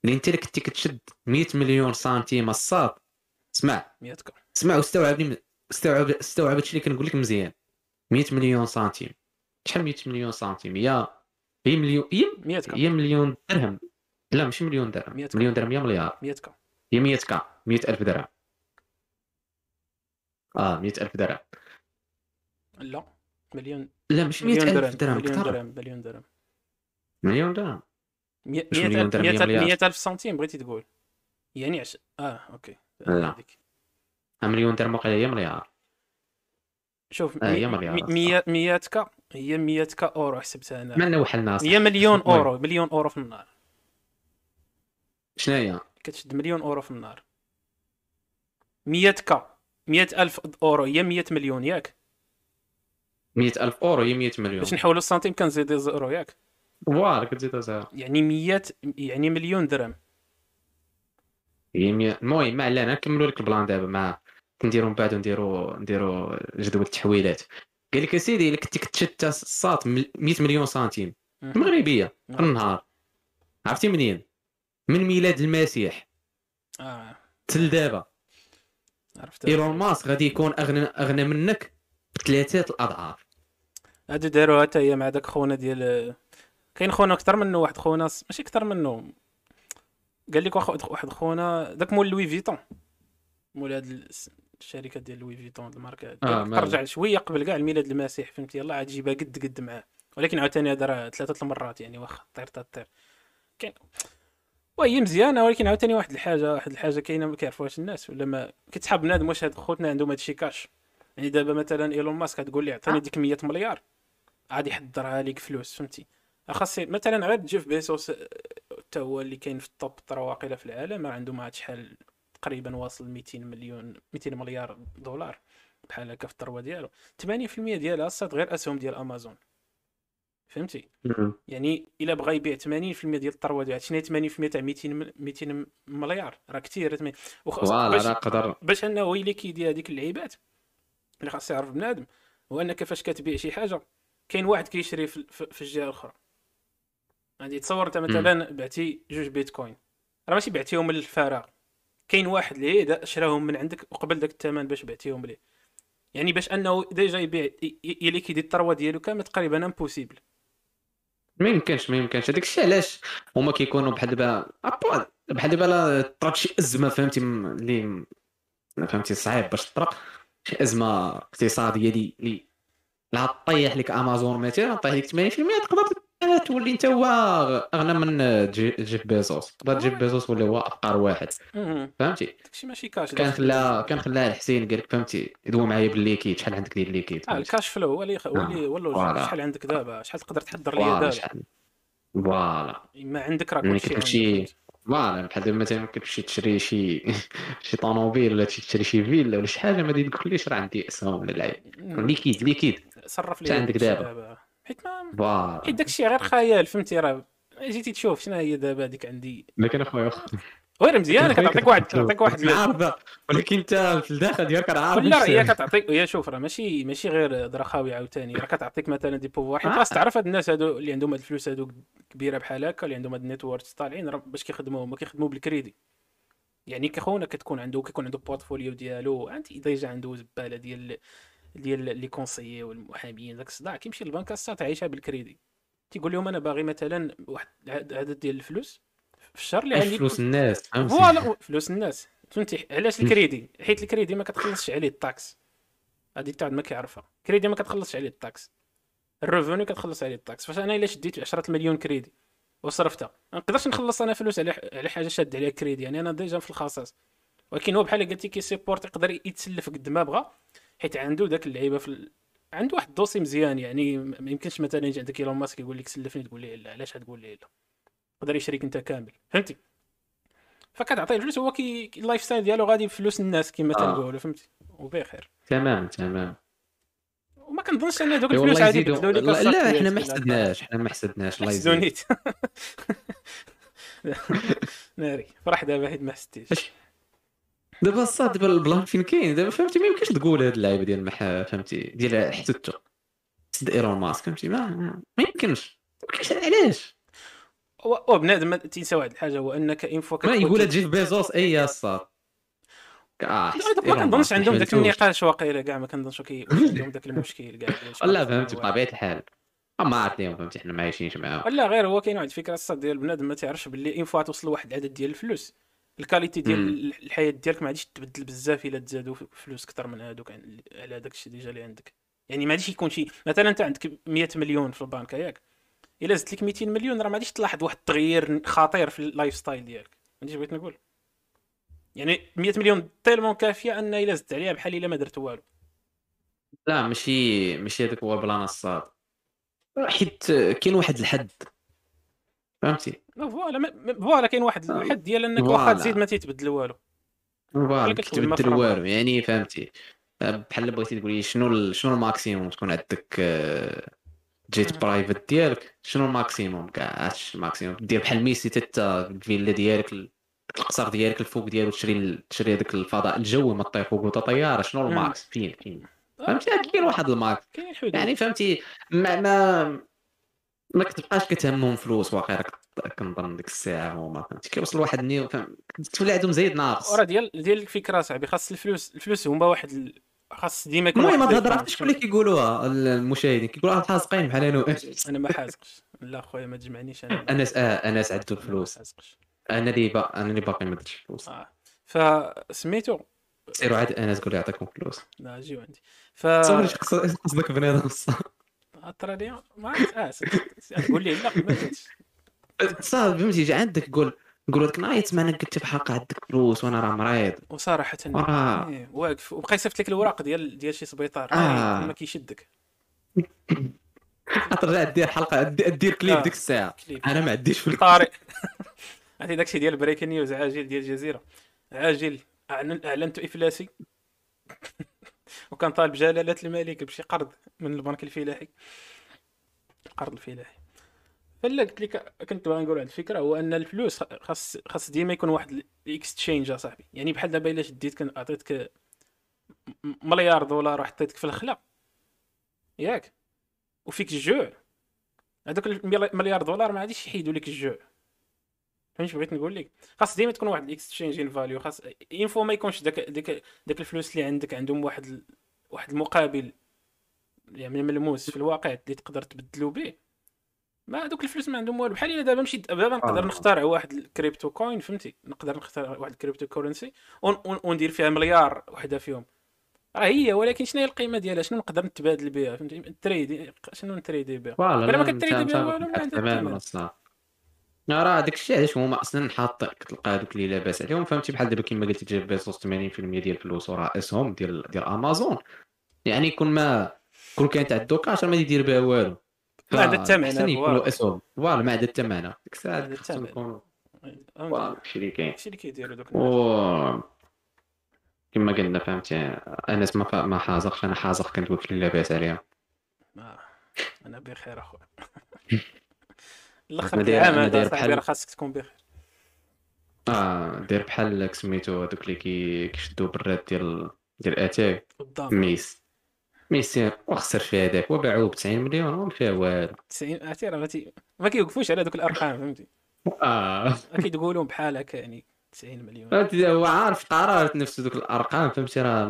يعني أنت اللي كنتي كتشد 100 مليون سنتيم الصاد. اسمع. 100 كا اسمع واستوعبني استوعب استوعب هادشي اللي كنقول لك مزيان. 100 مليون سنتيم. شحال 100 مليون سنتيم؟ هي هي مليون هي 100 كا هي مليون درهم. لا ماشي مليون درهم. 100 مليون درهم هي مليار. 100 كا هي 100 كا 100 ألف درهم. آه 100 ألف درهم. لا مليون لا مش 100 مليون ألف درهم مليون درهم مليون درهم. مليون درهم. 100 مش مليون درهم، هي مليار. 100 ألف سنتيم بغيتي تقول. يعني عش... آه okay. لا. مليون درهم وقيلا هي مليار. شوف آه، هي مليار مي- أصلاً. 100 100 K هي 100 K أورو حسبتها أنا. ما وحل الناس؟ هي مليون. أورو مليون أورو في النهار شنو هي؟ كتشد مليون أورو في النهار 100 K 100 ألف أورو هي 100 مليون ياك. 100 ألف أورو هي 100 مليون. باش نحولوا السنتيم كنزيد zéro ياك. voilà كتزيد zéro يعني 100 يعني مليون درهم. هي 100 المهم ما علينا نكملوا لك ال plan دابا مع نديروا من بعد نديروا نديروا جدول التحويلات. قال لك يا سيدي إلا كنتي كتشد الساط 100 مليون سنتيم. مغربية. في النهار. عرفتي منين؟ من ميلاد المسيح. آه. تل دابا. عرفت. إيلون ماسك غادي يكون أغنى أغنى منك بثلاثه الأضعاف. هادو داروها حتى هي مع داك خونا ديال كاين خونا أكثر منه واحد خونا ماشي أكثر منه. قال لك واحد واحد خونا داك مول Louis Vuitton. مول هاد الشركة ديال Louis Vuitton الماركة. هادي. آه،. ترجع شوية قبل كاع الميلاد المسيح فهمتي؟ يلاه عاد جيبها قد قد معاه. ولكن عاوتاني هذا راه ثلاثة المرات يعني واخا طير طير طير. كاين وهي مزيانة ولكن عاوتاني واحد الحاجة واحد الحاجة كاينة ما كيعرفوهاش الناس ولا ما كتسحب بنادم واش هاد خوتنا عندهم هادشي كاش. يعني دابا مثلا إيلون ماسك تقول لي عطيني ديك 100 مليار غادي يحضرها لك فلوس فهمتي؟ خاص مثلا غير جيف بيسوس آه، حتى هو اللي كاين في ال top ترى واقيلا في العالم عنده عاد شحال تقريبا واصل 200 مليون 200 مليار دولار بحال هكا في الثروه ديالو. 80% ديالها صات غير أسهم ديال أمازون. فهمتي؟ يعني إلا بغى يبيع 80% ديال الثروه ديالو شنو هي 80% تاع 200 مل- 200 مليار. راه كثير 80 وخ- voilà باش- قدر باش أنه يلي كيدير هذيك اللعيبات اللي خاص يعرف بنادم. هو أنك فاش كتبيع شي حاجة كاين واحد كيشري في, في, الجهة الأخرى. غادي تصور أنت مثلا بعتي جوج بيتكوين. راه ماشي بعتيهم من الفراغ كاين واحد اللي شراهم من عندك وقبل داك الثمن باش بعتيهم ليه. يعني باش أنه déjà يبيع ي- ي- يلي كيدير الثروه ديالو كامل تقريبا impossible ما يمكنش ما يمكنش. هذاك الشيء علاش؟ هما كيكونوا بحال دابا بحال دابا طرات شي أزمة فهمتي؟ اللي فهمتي؟ صعيب باش تطرق شي أزمة اقتصادية اللي لا طيح لك أمازون مثلا طيح لك 80% تقدر تولي انت هو أغنى من جي- جيف بيزوس. تقدر جيف بيزوس ولا هو افقر واحد. فهمتي؟ داكشي ماشي كاش كان خلا كان خلاها الحسين قال لك فهمتي؟ يدوي معايا بال liquide شحال عندك ديال ال liquide آه ال cash flow هو اللي هو اللي. شحال عندك دابا؟ شحال تقدر تحضر ليا دابا؟ voilà. ما عندك راه كلشي عندك. voilà بحال مثلا كتمشي تشري شي شي طوموبيل ولا تشري شي فيلا ولا شي حاجة ما تقوليش راه عندي أسهم ولا العيب liquide liquide. صرف لي عندك دابا. حيت ما حيت داكشي غير خيال فهمتي؟ راه جيتي تشوف شنو هي دابا هذيك عندي. لكن أخويا وير مزيانه كتعطيك واحد كتعطيك واحد عارفه ولكن انت في الداخل ديالك راه عارف لا هي كتعطيك هي شوف راه ماشي ماشي غير درخاوي عاوتاني. راه كتعطيك مثلا دي بوفوار حيت آه. خاص تعرف هاد الناس هادو اللي عندهم هاد الفلوس هادو كبيرة بحال هكا اللي عندهم هاد النيتوركس طالعين راه باش كيخدموا هما كيخدموا بالكريدي. يعني كخونا كتكون عنده كيكون عنده بورتفوليو ديالو عندي ديجا عنده زبالة ديال ديال les conseillers والمحامين داك الصداع كيمشي للبنكة الصاد تعيشها بالكريدي. تيقول لهم أنا باغي مثلا واحد عدد ديال الفلوس في الشهر اللي عندي فلوس الناس؟ voilà فلوس الناس. فهمتي؟ علاش الكريدي؟ حيت الكريدي ما كتخلصش عليه ال taxe. حتى واحد ما كيعرفها. الكريدي ما كتخلصش عليه ال taxe. ال revenu كتخلص عليه ال taxe. فاش أنا إلا شديت 10 مليون كريدي وصرفتها ما نقدرش نخلص أنا فلوس على على حاجة شاد عليها كريدي يعني أنا déjà في الخصاص. ولكن هو بحال قلتي كيسيبورت يقدر يتسلف قد ما بغى. حيت عنده داك اللعيبة في ال... عنده واحد ال dossier مزيان يعني ما يمكنش مثلا يجي عندك إيلون ماسك يقول لك سلفني تقول لي لا علاش تقول لي لا؟ يقدر يشريك أنت كامل فهمتي؟ فكتعطيه الفلوس هو كي ال lifestyle ديالو غادي بفلوس الناس كما آه. تنقولوا فهمتي؟ وبخير. تمام تمام. وما كنظنش أن دوك الفلوس عادي يبدلوا لك لا الصافي لا، ديالك حنا ما حسدناش حنا ما حسدناش الله يزيد. ناري فرح دابا حيت ما حسيتيش دابا الصاد دابا البلان فين كاين؟ دابا فهمتي ما يمكنش تقول هاد اللعيبة ديال المح فهمتي ديال حتتو. سد إيرون ماسك فهمتي ما ما يمكنش. علاش؟ هو هو بنادم ما تنسى واحد الحاجة هو أنك إن فوا ما يقول جيف بيزوس اي يا الصاد ما كنظنش عندهم داك النقاش واقيلا كاع ما كنظنش عندهم داك المشكل كاع لا فهمتي. بطبيعة الحال. ما عرفت لهم فهمتي حنا ما عايشينش معاهم. ولا غير هو كاين واحد الفكرة الصاد ديال بنادم ما تعرفش باللي une fois توصل لواحد العدد ديال الفلوس. ال qualité ديال الحياة ديالك ما غاديش تبدل بزاف إلا تزادوا فلوس أكثر من هادوك على داك الشيء déjà اللي عندك. يعني ما غاديش يكون شي مثلا أنت عندك 100 مليون في البنك ياك إلا زدت لك 200 مليون راه ما غاديش تلاحظ واحد التغيير خطير في ال lifestyle ديالك فهمتي بغيت نقول؟ يعني 100 مليون tellement كافية أن إلا زدت عليها بحال إلا ما درت والو. لا ماشي ماشي هذاك هو ال plan الصاد. حيت كاين واحد الحد. فهمتي؟ voilà voilà كاين واحد آه. الحد ديال إنك. واخا تزيد ما تيتبدل والو voilà تبدل. والو يعني فهمتي بحال بغيتي تقولي شنو ال- شنو ال maximum تكون عندك آه، jet. private ديالك شنو ال maximum كاع اش ال maximum دير بحال ميسي تتا الفيلا ديالك ال- القصر ديالك الفوق ديالو تشري تشري هذاك الفضاء الجوي ما طير فوق طيارة شنو. ال max فين فين آه، فهمتي كاين واحد ال max يعني فهمتي ما ما ما كتبقاش كتهمهم فلوس واقيلا كنظن ديك الساعة هما. فهمتي؟ كيوصل واحد ال niveau كتولي عندهم زايد ناقص. وراه ديال ديال الفكرة صاحبي خاص الفلوس الفلوس هما واحد. خاص ديما يكون المهم هاد الهضرة شكون اللي كيقولوها؟ المشاهدين. كيقولوا راه حازقين بحال أنا أنا ما حازقش. لا خويا ما تجمعنيش أنا. انس آه انس ما الفلوس أنا اللي با... أنا اللي باقي ما درتش فلوس آه. فسميتو سيروا عاد انس قول لي يعطيكم فلوس لا جيو عندي. ف قصدك بنادم الصاد الطرالية ما عرفت آه. قول لي لا ما صاد فهمتي يجي عندك قول قول لك نايت ما أنا قلت بحلقه عندك فلوس وأنا راه مريض. وصراحة وراه. إيه، واقف. وبقى يصيفط لك الوراق ديال ديال شي سبيطار. آه. آه. ما كيشدك. ترجع دير حلقه دي- دير كليب آه. ديك الساعة. أنا ما عنديش فلوس. طارئ عرفتي داكشي ديال breaking news عاجل ديال الجزيرة. عاجل أعلنت إفلاسي. وكان طالب جلالة الملك بشي قرض من البنك الفلاحي. القرض الفلاحي فلا قلت لك كنت باغي نقول واحد الفكرة هو أن الفلوس خاص خاص ديما يكون واحد الاكستشينج اصاحبي يعني بحال دابا إلا شديت عطيتك مليار دولار وحطيتك في الخلا ياك. وفيك الجوع هذوك المليار دولار ما غاديش يحيدوا لك الجوع فهمتي بغيت نقول لك؟ خاص ديما تكون واحد ال exchanging value خاص انفو ما يكونش داك داك داك الفلوس اللي عندك عندهم واحد ال... واحد المقابل يعني ملموس في الواقع اللي تقدر تبدلو به. ما هذوك الفلوس ما عندهم والو. بحال إلا دابا مشيت دابا نقدر آه. نخترع واحد ال crypto coin فهمتي؟ نقدر نخترع واحد ال crypto currency ون... ون... وندير فيها مليار وحدة فيهم. راه هي ولكن شنو هي القيمة ديالها؟ شنو نقدر نتبادل بها؟ فهمتي؟ التريدي شنو نتريدي بها؟ ولا ما كتريدي بها والو ما. أصلا راه داك الشيء علاش هما أصلا حاط كتلقى هذوك اللي لاباس عليهم. فهمتي؟ بحال دابا كما قلتي جيف بيزوس 80% ديال الفلوس وراه أسهم ديال ديال امازون يعني كون ما كون كانت عندو كاش ما يدير بها والو. ما عندها الثمن، احسن. يكونوا أسهم. voilà ما عندها الثمن. ديك الساعة خصهم. يكونوا هادشي اللي كاين. هادشي اللي كيديروا دوك الناس و كما قلنا فهمتي؟ أنا ما فا- ما حازقش. أنا حازق كنقول لك لاباس عليها. آه، أنا بخير أخويا. الآخر داير- العام هذا داير صاحبي راه خاصك تكون بخير. آه دير بحال سميتو هذوك اللي كي- كيشدوا بالراد ديال ديال اتاي قدام ميس ميس وخسر في هذاك وباعوه ب 90 مليون وما فيها والو. 90 عرفتي راه ما تي- ما كيوقفوش على دوك الأرقام فهمتي؟ آه. راه كيتقولوا بحال هكا يعني 90 مليون. هو عارف قرارة نفسه دوك الأرقام فهمتي؟ راه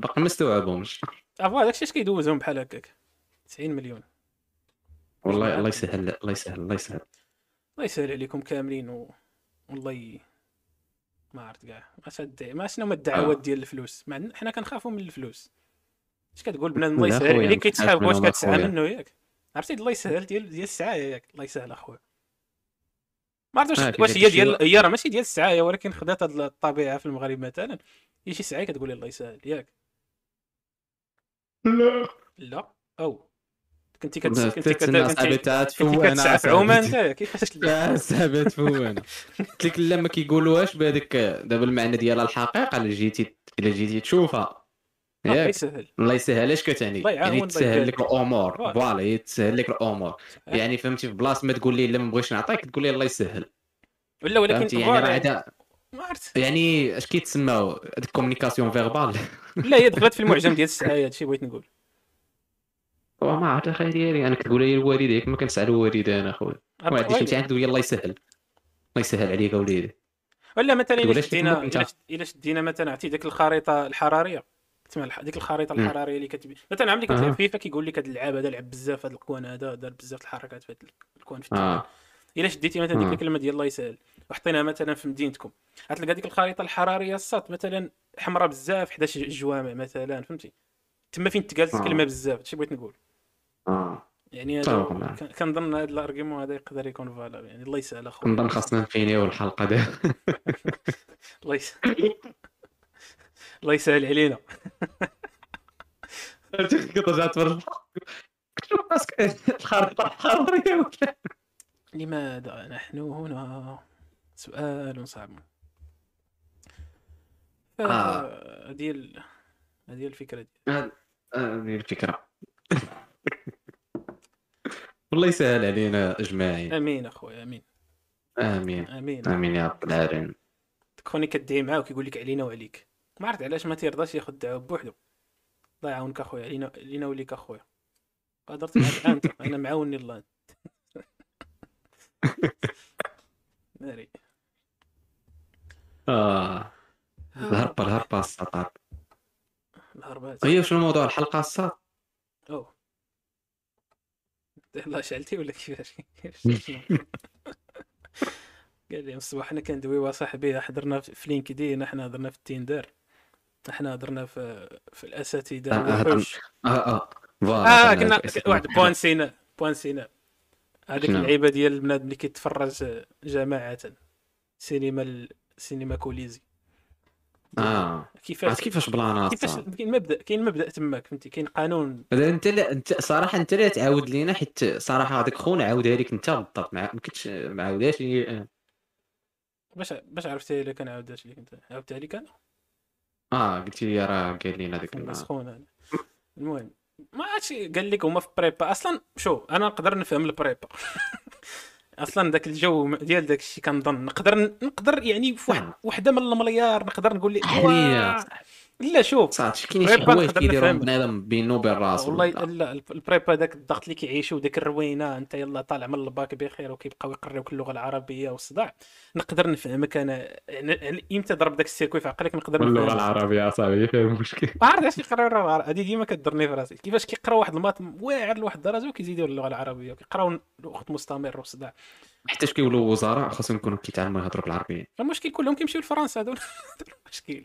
باقي ما استوعبهمش أفوا داكشي اش كيدوزهم بحال هكاك؟ 90 مليون. والله الله يسهل الله يسهل الله يسهل. الله يسهل عليكم كاملين و... والله ي... ما عرفت كاع ما شاد ما شنو هما الدعوات آه. ديال الفلوس؟ إن حنا كنخافوا من الفلوس. اش كتقول بنادم الله يسهل عليك؟ ما كيتسحب واش كتسعى. منه ياك؟ عرفتي؟ الله يسهل ديال ديال السعاية ياك. الله يسهل أخويا. ما عرفت آه، واش واش هي ديال هي راه ماشي ديال السعاية ولكن خدات هاد الطبيعة في المغرب مثلا. هي شي سعاية كتقول لي الله يسهل. ياك؟ لا. لا. أو. كنتي كنتي كت... تتسنى كنتي صاحبي تاع كنتي تفوان كتسعى في عصابي. عمان انت كيفاش صاحبي تفوان قلت لك لا ما كيقولوهاش بهذاك دابا المعنى ديالها الحقيقة الا جيتي الا جيتي تشوفها. ياك. يسهل. الله يسهل. اش كتعني؟ يعني الله تسهل لك. الأمور. voilà. voilà هي تسهل لك الأمور. يعني فهمتي في بلاصة ما تقول لي لا ما بغيتش نعطيك تقول لي الله يسهل. ولا ولكن يعني راه هذا ما عرفت. يعني اش كيتسمى هذيك communication verbale لا هي دخلت في المعجم ديال السعاية هادشي بغيت نقول. هو ما عرفت أخي ديالي. أنا كتقول لي الوالديك ما كنسعى الوالدين أخويا. ما عنديش تقول لي الله يسهل. الله يسهل عليك اوليدي ولا مثلا إلا شدينا أنت؟ إلا شد- إلا شدينا مثلا عرفتي ديك الخريطة الحرارية. تسمع ديك الخريطة. الحرارية اللي كتبي. مثلا عمري كتلعب. فيفا كيقول لك هذا اللعاب هذا لعب بزاف هذا ال coin هذا دار بزاف الحركات في هذا ال coin في التلفون آه. إلا شديتي مثلا ديك آه. الكلمة ديال الله يسهل. وحطيناها مثلا في مدينتكم. غتلقى ديك الخريطة الحرارية الساط مثلا حمراء بزاف 11 جوامع مثلا فهمتي؟ تما فين تقالت آه. الكلمة بزاف هادشي بغيت نقول. آه. يعني. هذا كنظن هذا ال argument هذا يقدر يكون valable يعني الله يسهل اخويا كنظن خاصنا نفينيو الحلقة ديال الله يسهل الله يسهل علينا. راسك الخريطة الحراريه لماذا نحن هنا؟ سؤال صعب. آه. هذه ال- هذه الفكرة دي. هذه الفكرة. والله يسهل علينا اجمعين آمين اخويا آمين. آمين. آمين. آمين يا رب العالمين. تكوني كدعي معاه وكيقول لك علينا وعليك. ما عرفت علاش ما تيرضاش ياخذ الدعوه بوحدو الله يعاونك اخويا علينا علينا وليك اخويا قدرت معاك انت أنا معاوني الله. ناري. آه. الهربة الهربة السطر الهربات هي شنو موضوع الحلقة السطر أوه. يلاه شعلتي ولا كيفاش قال لي الصباح حنا كندويو صاحبي حضرنا في LinkedIn حنا هضرنا في ال Tinder. حنا هضرنا في في الأساتذة. آه، آه، آه آه آه voilà كنا واحد point ciné point ciné هذيك؟ اللعيبه ديال البنادم اللي كيتفرج جماعة سينما ال- سينما كوليزي. آه. كيفاش عرفت كيفاش بلانات كيفاش كاين مبدا كاين مبدأ تماك فهمتي؟ كاين قانون. أنت لا أنت صراحة أنت لا تعاود لينا حيت صراحة هذاك خونا عاودها لك أنت بالضبط ما كنتش ما عاودهاش لي باش باش عرفتي إلا كان عاودت لك أنت. عاودتها لك أنا؟ آه قلت لي راه قال لينا النهار. مسخون المهم ما عرفتش قال لك هما في prépa. أصلا شو أنا نقدر نفهم ال prépa. أصلا ذاك الجو ديال داك الشيء كنظن نقدر نقدر يعني في واحد وحده من المليار نقدر نقول لك لا شوف صافي كاين شي حوايج كيديرهم. بنادم بينه وبين راسو والله. لا ال prépa داك الضغط اللي كيعيشوا داك الروينة أنت يلا طالع من الباك بخير وكيبقاو يقريوك اللغة العربية والصداع. نقدر نفهمك أنا يعني- إمتى ضرب داك ال circuit في عقلك نقدر نفهمك. العربية صاحبي فيها المشكل ما عرفت علاش كيقراو اللغة العربيه هذه ديما كضرني في راسي. كيفاش كيقراو واحد ال maths واعر لواحد الدرجة وكيزيدوا اللغة العربية وكيقراو وقت مستمر وصداع. حتى كيولوا وزراء خاصهم يكونوا كيتعلموا يهضروا بالعربيه المشكل كلهم كيمشيو لفرنسا هذول المشكل.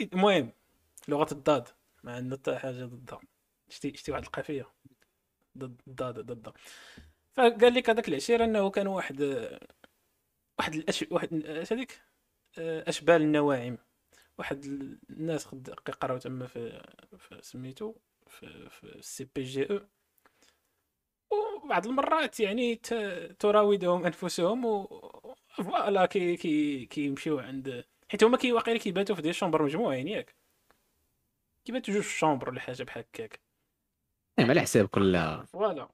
المهم لغة الضاد ما عندنا حتى حاجة ضدها. شتي شتي واحد القافيه ضد الضاد ضدها فقال لك هذاك العشير إنه كان واحد واحد الأش... واحد هذيك؟ أشبال النواعم. واحد الناس خد- كيقراو تما في, في سميتو في, في ال CPGE. وبعض المرات يعني تراودهم أنفسهم و... voilà كي كي كيمشيو عند حيت هما كي واقيلا كيباتوا في des chambres مجموعين ياك كيباتوا جوج في ال chambre ولا حاجة بحال هكاك. المهم على حساب كل voilà.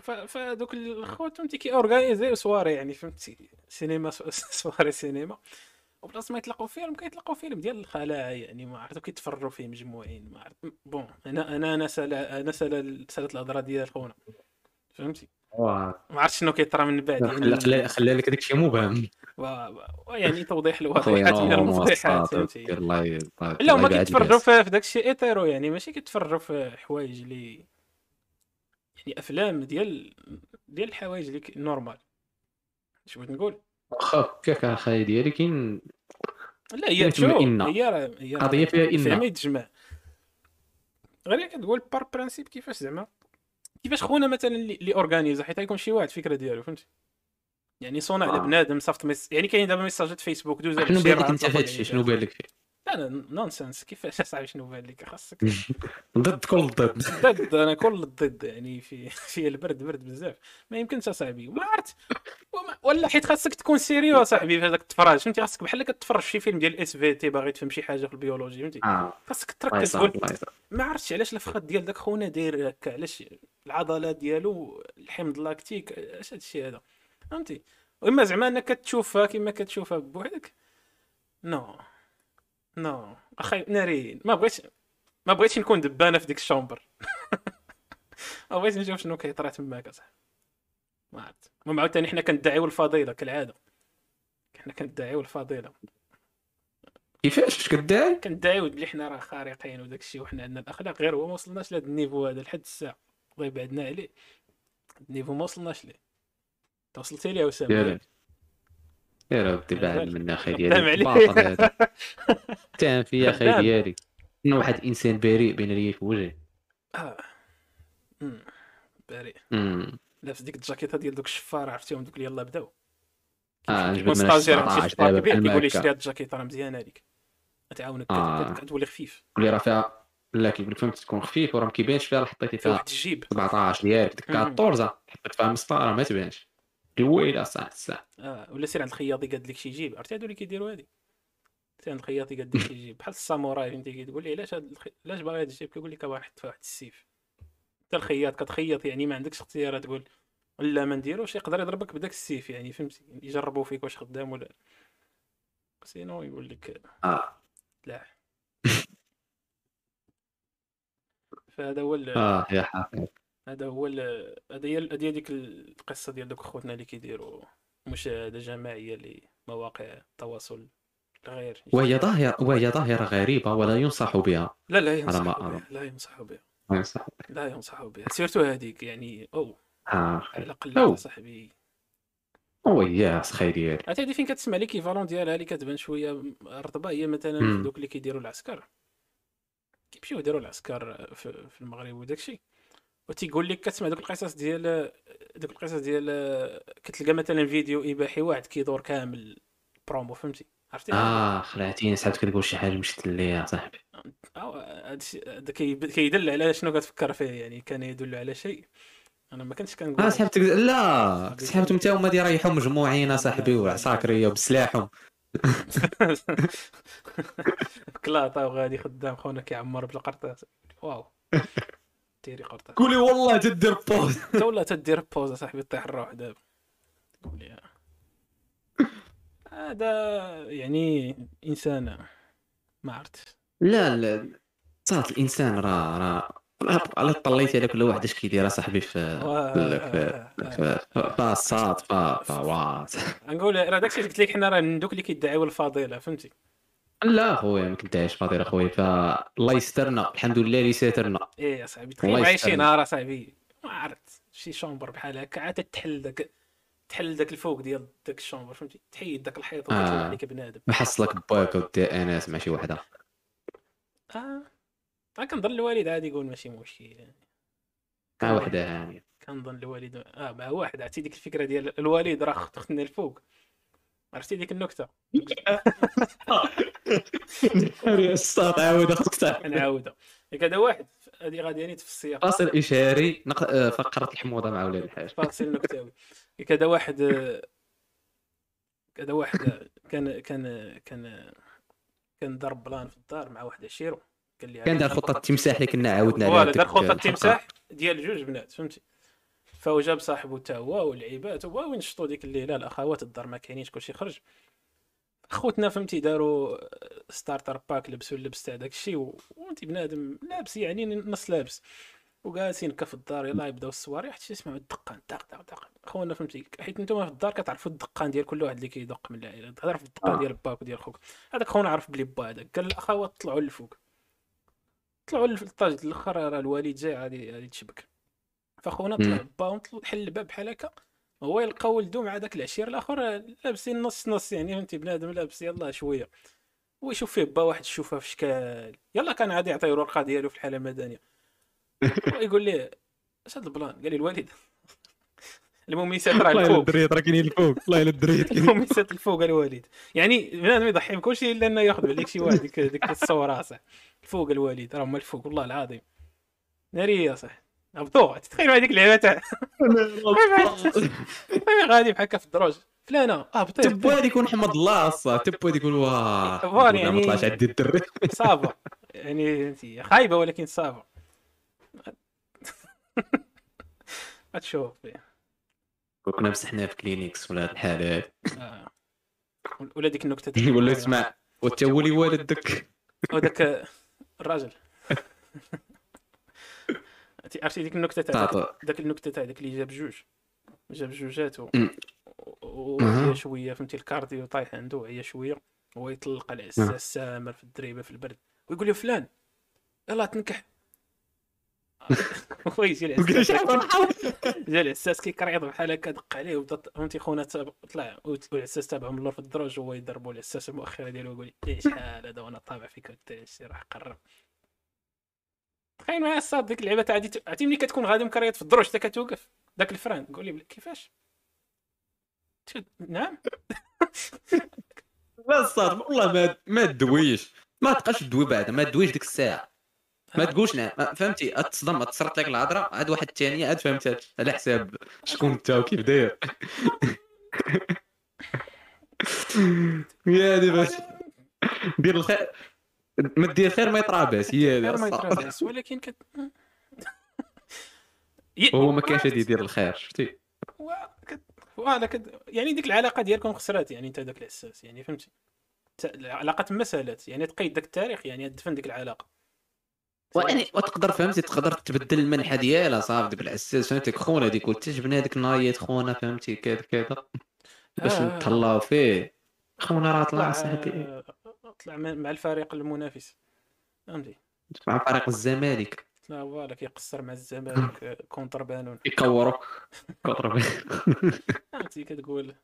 ف- فدوك الخوت فهمتي كي اورغانيزيو سواري يعني فهمتي سينما سواري سينما وبلاص ما يطلقوا فيلم كيطلقوا فيلم ديال الخلاعه يعني ما عرفتو كيتفرجوا فيه مجموعين ما عرفت. bon أنا أنا أنا سال أنا سال سألت الهضرة ديال خونا فهمتي؟ ما عرفتش شنو كيطرى من بعد يعني خلى لك داك الشيء مبهم. يعني توضيح الواضحات من المفضحات فهمتي لا هما كيتفرجوا. في داك الشيء hétéro يعني ماشي كيتفرجوا في حوايج اللي يعني أفلام ديال ديال الحوايج اللي normal اش بغيت نقول واخا هكاك اخاي ديالي كاين لا هي تشوف. هي هي قضية فيها إن. فيها ما يتجمع غير كتقول par principe كيفاش زعما كيفاش خونا مثلا اللي اورغانيزا حيت يكون شي واحد الفكرة ديالو فهمتي؟ يعني صنع آه. لبنادم صيفط ميس... يعني كاين دابا ميساجات فيسبوك دوز شنو بان لك انت هذا الشيء شنو بان لك فيه؟ لا non-sens كيفاش اصاحبي شنو بان لك؟ خاصك. ضد كل ضد. ضد. أنا كل الضد يعني في في البرد برد بزاف. ما يمكنش أصاحبي. ما عرفت ولا حيت خاصك تكون sérieux أصاحبي في هذاك التفرج. فهمتي؟ خاصك بحال كتفرج في شي فيلم ديال SVT باغي تفهم شي حاجة في ال biologie. فهمتي؟ آه. خاصك تركز تقول ما عرفتش علاش الفخاد ديال داك خونا داير هكا؟ علاش العضلات ديالو الحمض lactique اش هاد الشيء هذا؟ فهمتي؟ وإما زعما أنك كتشوفها كما كتشوفها بوحدك. non. non أخي نارين ما بغيتش ما بغيتش نكون دبانة في ديك ال chambre ما بغيتش نشوف شنو كيطرا تماك اصاحبي ما عرفت. المهم عاوتاني حنا كندعيو الفضيلة كالعادة. حنا كندعيو الفضيلة. كيفاش؟ اش كدعي؟ كندعيو بلي حنا راه خارقين وداك الشيء وحنا عندنا الأخلاق. غير هو ما وصلناش لهذا ال niveau هذا لحد الساعة. الله يبعدنا عليه. ال niveau ما وصلناش ليه. أنت وصلتي ليه وسام يا يا ربي بعد عبالك. منا أخي ديالي تام في أخي. ديالي انه واحد إنسان بريء بين لي في وجهي آه. أمم. بريء. لابس ديك الجاكيطه ديال دوك الشفار عرفتيهم دوك اللي يلاه بداو آه نجبد من stagiaire عند شي 19 شفار دابا كبير بحال كيقول لي. شري هاد الجاكيطه راه مزيانه هذيك غتعاونك آه. كت- كتولي خفيف قول لي راه فيها لا كيقول لك فهمت تكون خفيف وراه ما كيبانش فيها حطيتي في فيها واحد الجيب 17 ديالك ديك مم. 14 حطيت فيها مسطرة ما تبانش الويله صح الساعة آه. ولا سير عند الخياطي قاد لك شي جيب عرفتي هادو اللي كيديروا هادي؟ سير عند الخياطي قاد لك شي جيب بحال الساموراي فهمتي كتقول ليه علاش. علاش باغي هاد الجيب كيقول لك فيه واحد السيف. انت الخياط كتخيط يعني ما عندكش اختيار تقول لا ما نديروش يقدر يضربك بداك السيف يعني فهمتي؟ يجربوا فيك واش خدام ولا لا. سينو يقول لك آه. لا. فهذا هو آه يا حافظ. هذا هو ال- هذا هي هذه ديك القصة ديال دوك خوتنا اللي كيديروا مشاهدة جماعية لمواقع التواصل الغير وهي ظاهرة وهي ظاهرة غريبة ولا ينصح بها لا لا أرى. بها لا ينصحوا بها. ما ينصح لا ينصحوا بها. surtout هذيك يعني أو آه على خير الاقل. صاحبي. ويا خير ديالي. عرفتي هذه فين كتسمع؟ l'équivalent ديالها اللي كتبان شوية رطبة. هي مثلا في. دوك اللي كيديروا العسكر. كيمشيو يديروا العسكر في, في المغرب وداك الشيء وتيقول لك كتسمع دوك القصص ديال دوك القصص ديال كتلقى مثلا فيديو إباحي واحد كيدور كامل برومو فهمتي؟ عرفتي؟ آه خلعتيني سحبت كتقول شي حاجة مشيت ليا صاحبي. هذا كي- كيدل على شنو كتفكر فيه يعني كان يدل على شيء. أنا ما كنتش كنقول آه سحبت لا سحبتهم حتى هما يريحوا مجموعين صاحبي وعساكريه وبسلاحهم كلاطة وغادي خدام خونا كيعمر بالقرطاس واو. ديري قرطاس قولي والله تدير buzz. انت ولا تدير buzz صاحبي طيح الروح دابا تقول لي هذا يعني انسان ما عرفت. لا لا صارت الإنسان راه راه على طليتي على كل واحد اش كيدير صاحبي في في في وات نقول راه داكشي اللي قلت لك حنا راه من دوك اللي كيدعيو الفضيلة فهمتي؟ لا. خويا ما كنتعيش فاضي أخويا فالله يسترنا الحمد لله اللي ساترنا إيه يا صاحبي والله تخيل عايشين يستاهل. نهار اصاحبي ما عرفت شي chambre بحال هكا عاد تحل داك تحل داك الفوق ديال داك ال chambre فهمتي؟ تحيد داك الحيط وتطلع آه. عليك بنادم. محصلك باك ودي انس مع شي وحدة. آه كنظن الوالد عادي يقول ماشي مشكل يعني. مع وحدة هانيه كنظن الوالد آه مع واحد عرفتي؟ ديك الفكرة ديال الوالد راه خت الفوق عرفتي ديك النكتة؟ الصاد عاود خصك تعرف. نعاودها هذا واحد هذه غادي يعني في السياق. فاصل إشهاري نق... آه، فقرة الحموضة مع ولاد الحاج. فاصل نكتاوي ياك هذا واحد آه، هذا واحد كان كان كان كان دار plan في الدار مع واحد عشيرو قال لي كان دار خطة التمساح اللي كنا عاودنا عليها ديك دار خطة. التمساح ديال جوج بنات فهمتي؟ فهو جاب صاحبه تا هو والعيبات هو وين نشطوا ديك الليلة؟ الأخوات الدار ما كاينينش كلشي خرج. خوتنا فهمتي داروا starter pack لبسوا اللبس تاع داك الشيء و- وانت بنادم لابس يعني نص لابس. وجالسين في الدار يلاه يبداو الصواريخ حتى تسمعوا الدقان دق دق دق خونا فهمتي حيت نتوما في الدار كتعرفوا الدقان ديال كل واحد اللي كيدق من العائلة. تهضر في الدقان آه. ديال باك وديال خوك. هذاك خونا عرف بلي با هذاك. قال الأخوات طلعوا للفوق طلعوا للطاج الأخر راه الوالد جاي غادي غادي تشبك. فخونا طلع طلع- حل الباب بحال هكا هو يلقى ولدو مع داك العشير الآخر لابسين نص نص يعني فهمتي؟ بنادم لابس يلاه شوية. ويشوف فيه با واحد الشوفه فشكل يلا كان غادي يعطيه الورقه ديالو في الحالة المدنية. ويقول ليه اش هذا ال plan؟ قال لي الوالد. المميسات راه الله يلا الفوق. الدريات راه كاينين الفوق. الله يلا الدريات كاينين المميسات الفوق الوالد. يعني بنادم يضحي بكلشي إلا إنه ياخذ عليك شي واحد ديك ديك الصورة صح. الفوق الوالد راه هما الفوق والله العظيم. نارية صح. هبطوا تتخيل هذيك اللعبة. تاع غادي بحال هكا في الدروج فلانه آه هبطي تبو هذيك يكون حمد الله أصلا تبو هذيك يقول واه فوالا يعني- ما طلعش عندي الدري صافا يعني أنت خايبة ولكن صافا غتشوف كنا مسحنا في كلينيكس ولا هاد الحالات. آه. ولا ديك النكتة تاع يقول له اسمع وانت ولي والدك. وداك الراجل. عرفتي- عرفتي ديك النكته تاع. داك- النكته تاع داك اللي جاب جوج جاب جوجات و- أمم. و- أها. وهي شوية فهمتي ال cardio طايح عنده هي شوية هو يطلق على العساس سامر في الدريبه في البرد ويقول له فلان يلا تنكح هو يجي العساس جا العساس كيكريض بحال هكا دق عليه وبدا فهمتي خونا طلع والعساس تابعه من اللور في الدروج وهو يضربوا العساس المؤخره ديالو ويقول لي إيه شحال هذا وأنا طابع فيك شي راح قرب تخيل معايا الصاد ديك اللعبة تاع عادي عرفتي ملي كتكون غادي مكريط في الدروج حتى كتوقف؟ داك الفران قول لي كيفاش؟ نعم؟ لا الصاد والله ما ما تدويش. ما تبقاش تدوي بعدا ما تدويش ديك الساعة. ما تقولش نعم. ما- فهمتي؟ تصدم تصرت لك الهضرة عاد واحد الثانية عاد فهمت على حساب شكون أنت وكيف داير. يا باش. دير الخير. ما دير خير ما يطرى باس هي هذه ما ولكن كت ي- وهو ما كانش غادي يدير الخير شفتي؟ و- كت- voilà كت... يعني ديك العلاقة ديالكم خسرات يعني انت داك الأساس يعني فهمتي؟ ت- العلاقه تما سالات يعني تقيد داك التاريخ يعني تدفن ديك العلاقة. ويعني وتقدر فهمتي تقدر تبدل المنحى ديالها صافي ديك العساس فهمتي؟ خونا ديك قلت جبنا هذيك نايت خونا فهمتي؟ كذا كذا. باش آه. نتهلاو فيه. خونا راه طلع طلع صاحبي. طلع مع الفريق المنافس. فهمتي؟ مع فريق الزمالك. طلع voilà كيقصر مع الزمالك آه، contre بانون فهمتي؟ كتقول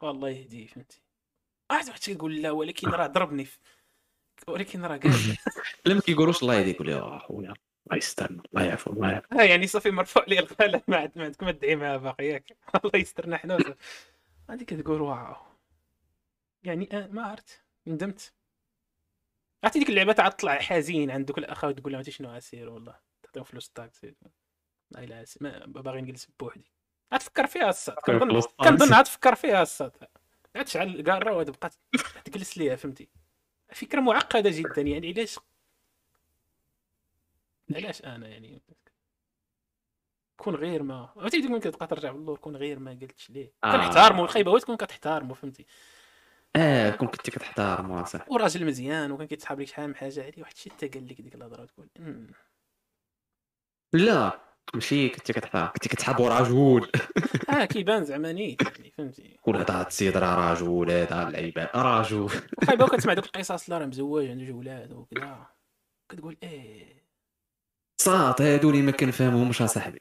والله يهديه فهمتي؟ واحد واحد كيقول لا ولكن راه ضربني ولكن راه قال لما كيقولوش الله يهديك يا خويا الله يستر الله يعفو الله يعفو. آه يعني صافي مرفوع لي القلم ما عاد ما تدعي معاه باقي ياك الله يسترنا حنا. غادي كتقول واو. يعني آه ما عرفت. ندمت. عرفتي ديك اللعبة تاع تطلع حزين عند دوك الاخوه تقول لهم شنو عسير والله؟ تعطيهم فلوس الطاكسي. لا ما باغي نجلس بوحدي. غتفكر فيها الصاد كنظن كنظن فيها الصاد عاد تشعل الكاره وتبقى تجلس ليها فهمتي؟ فكرة معقدة جدا يعني علاش؟ علاش أنا يعني؟ كون غير ما عرفتي تكون كتبقى ترجع باللور كون غير ما قلتش ليه؟ آه. كنحتارمو الخايبة هو تكون كتحتارمو فهمتي؟ آه كون كنتي كتحترم صح وراجل مزيان وكان كيتسحب لك شحال من حاجة عليه واحد الشيء حتى قال لك ديك الهضرة تقول "أمم". لا ماشي كنتي كتحترم كنتي كتحب رجل. آه كيبان زعما نيت يعني فهمتي. قول هذا السيد راه رجل هذا اللعيبة رجل. وخايبه وكتسمع دوك القصص لا راه مزوج عنده جوج ولاد وكذا. كتقول إيه. صاط هادو اللي ما كنفهمهمش أصاحبي.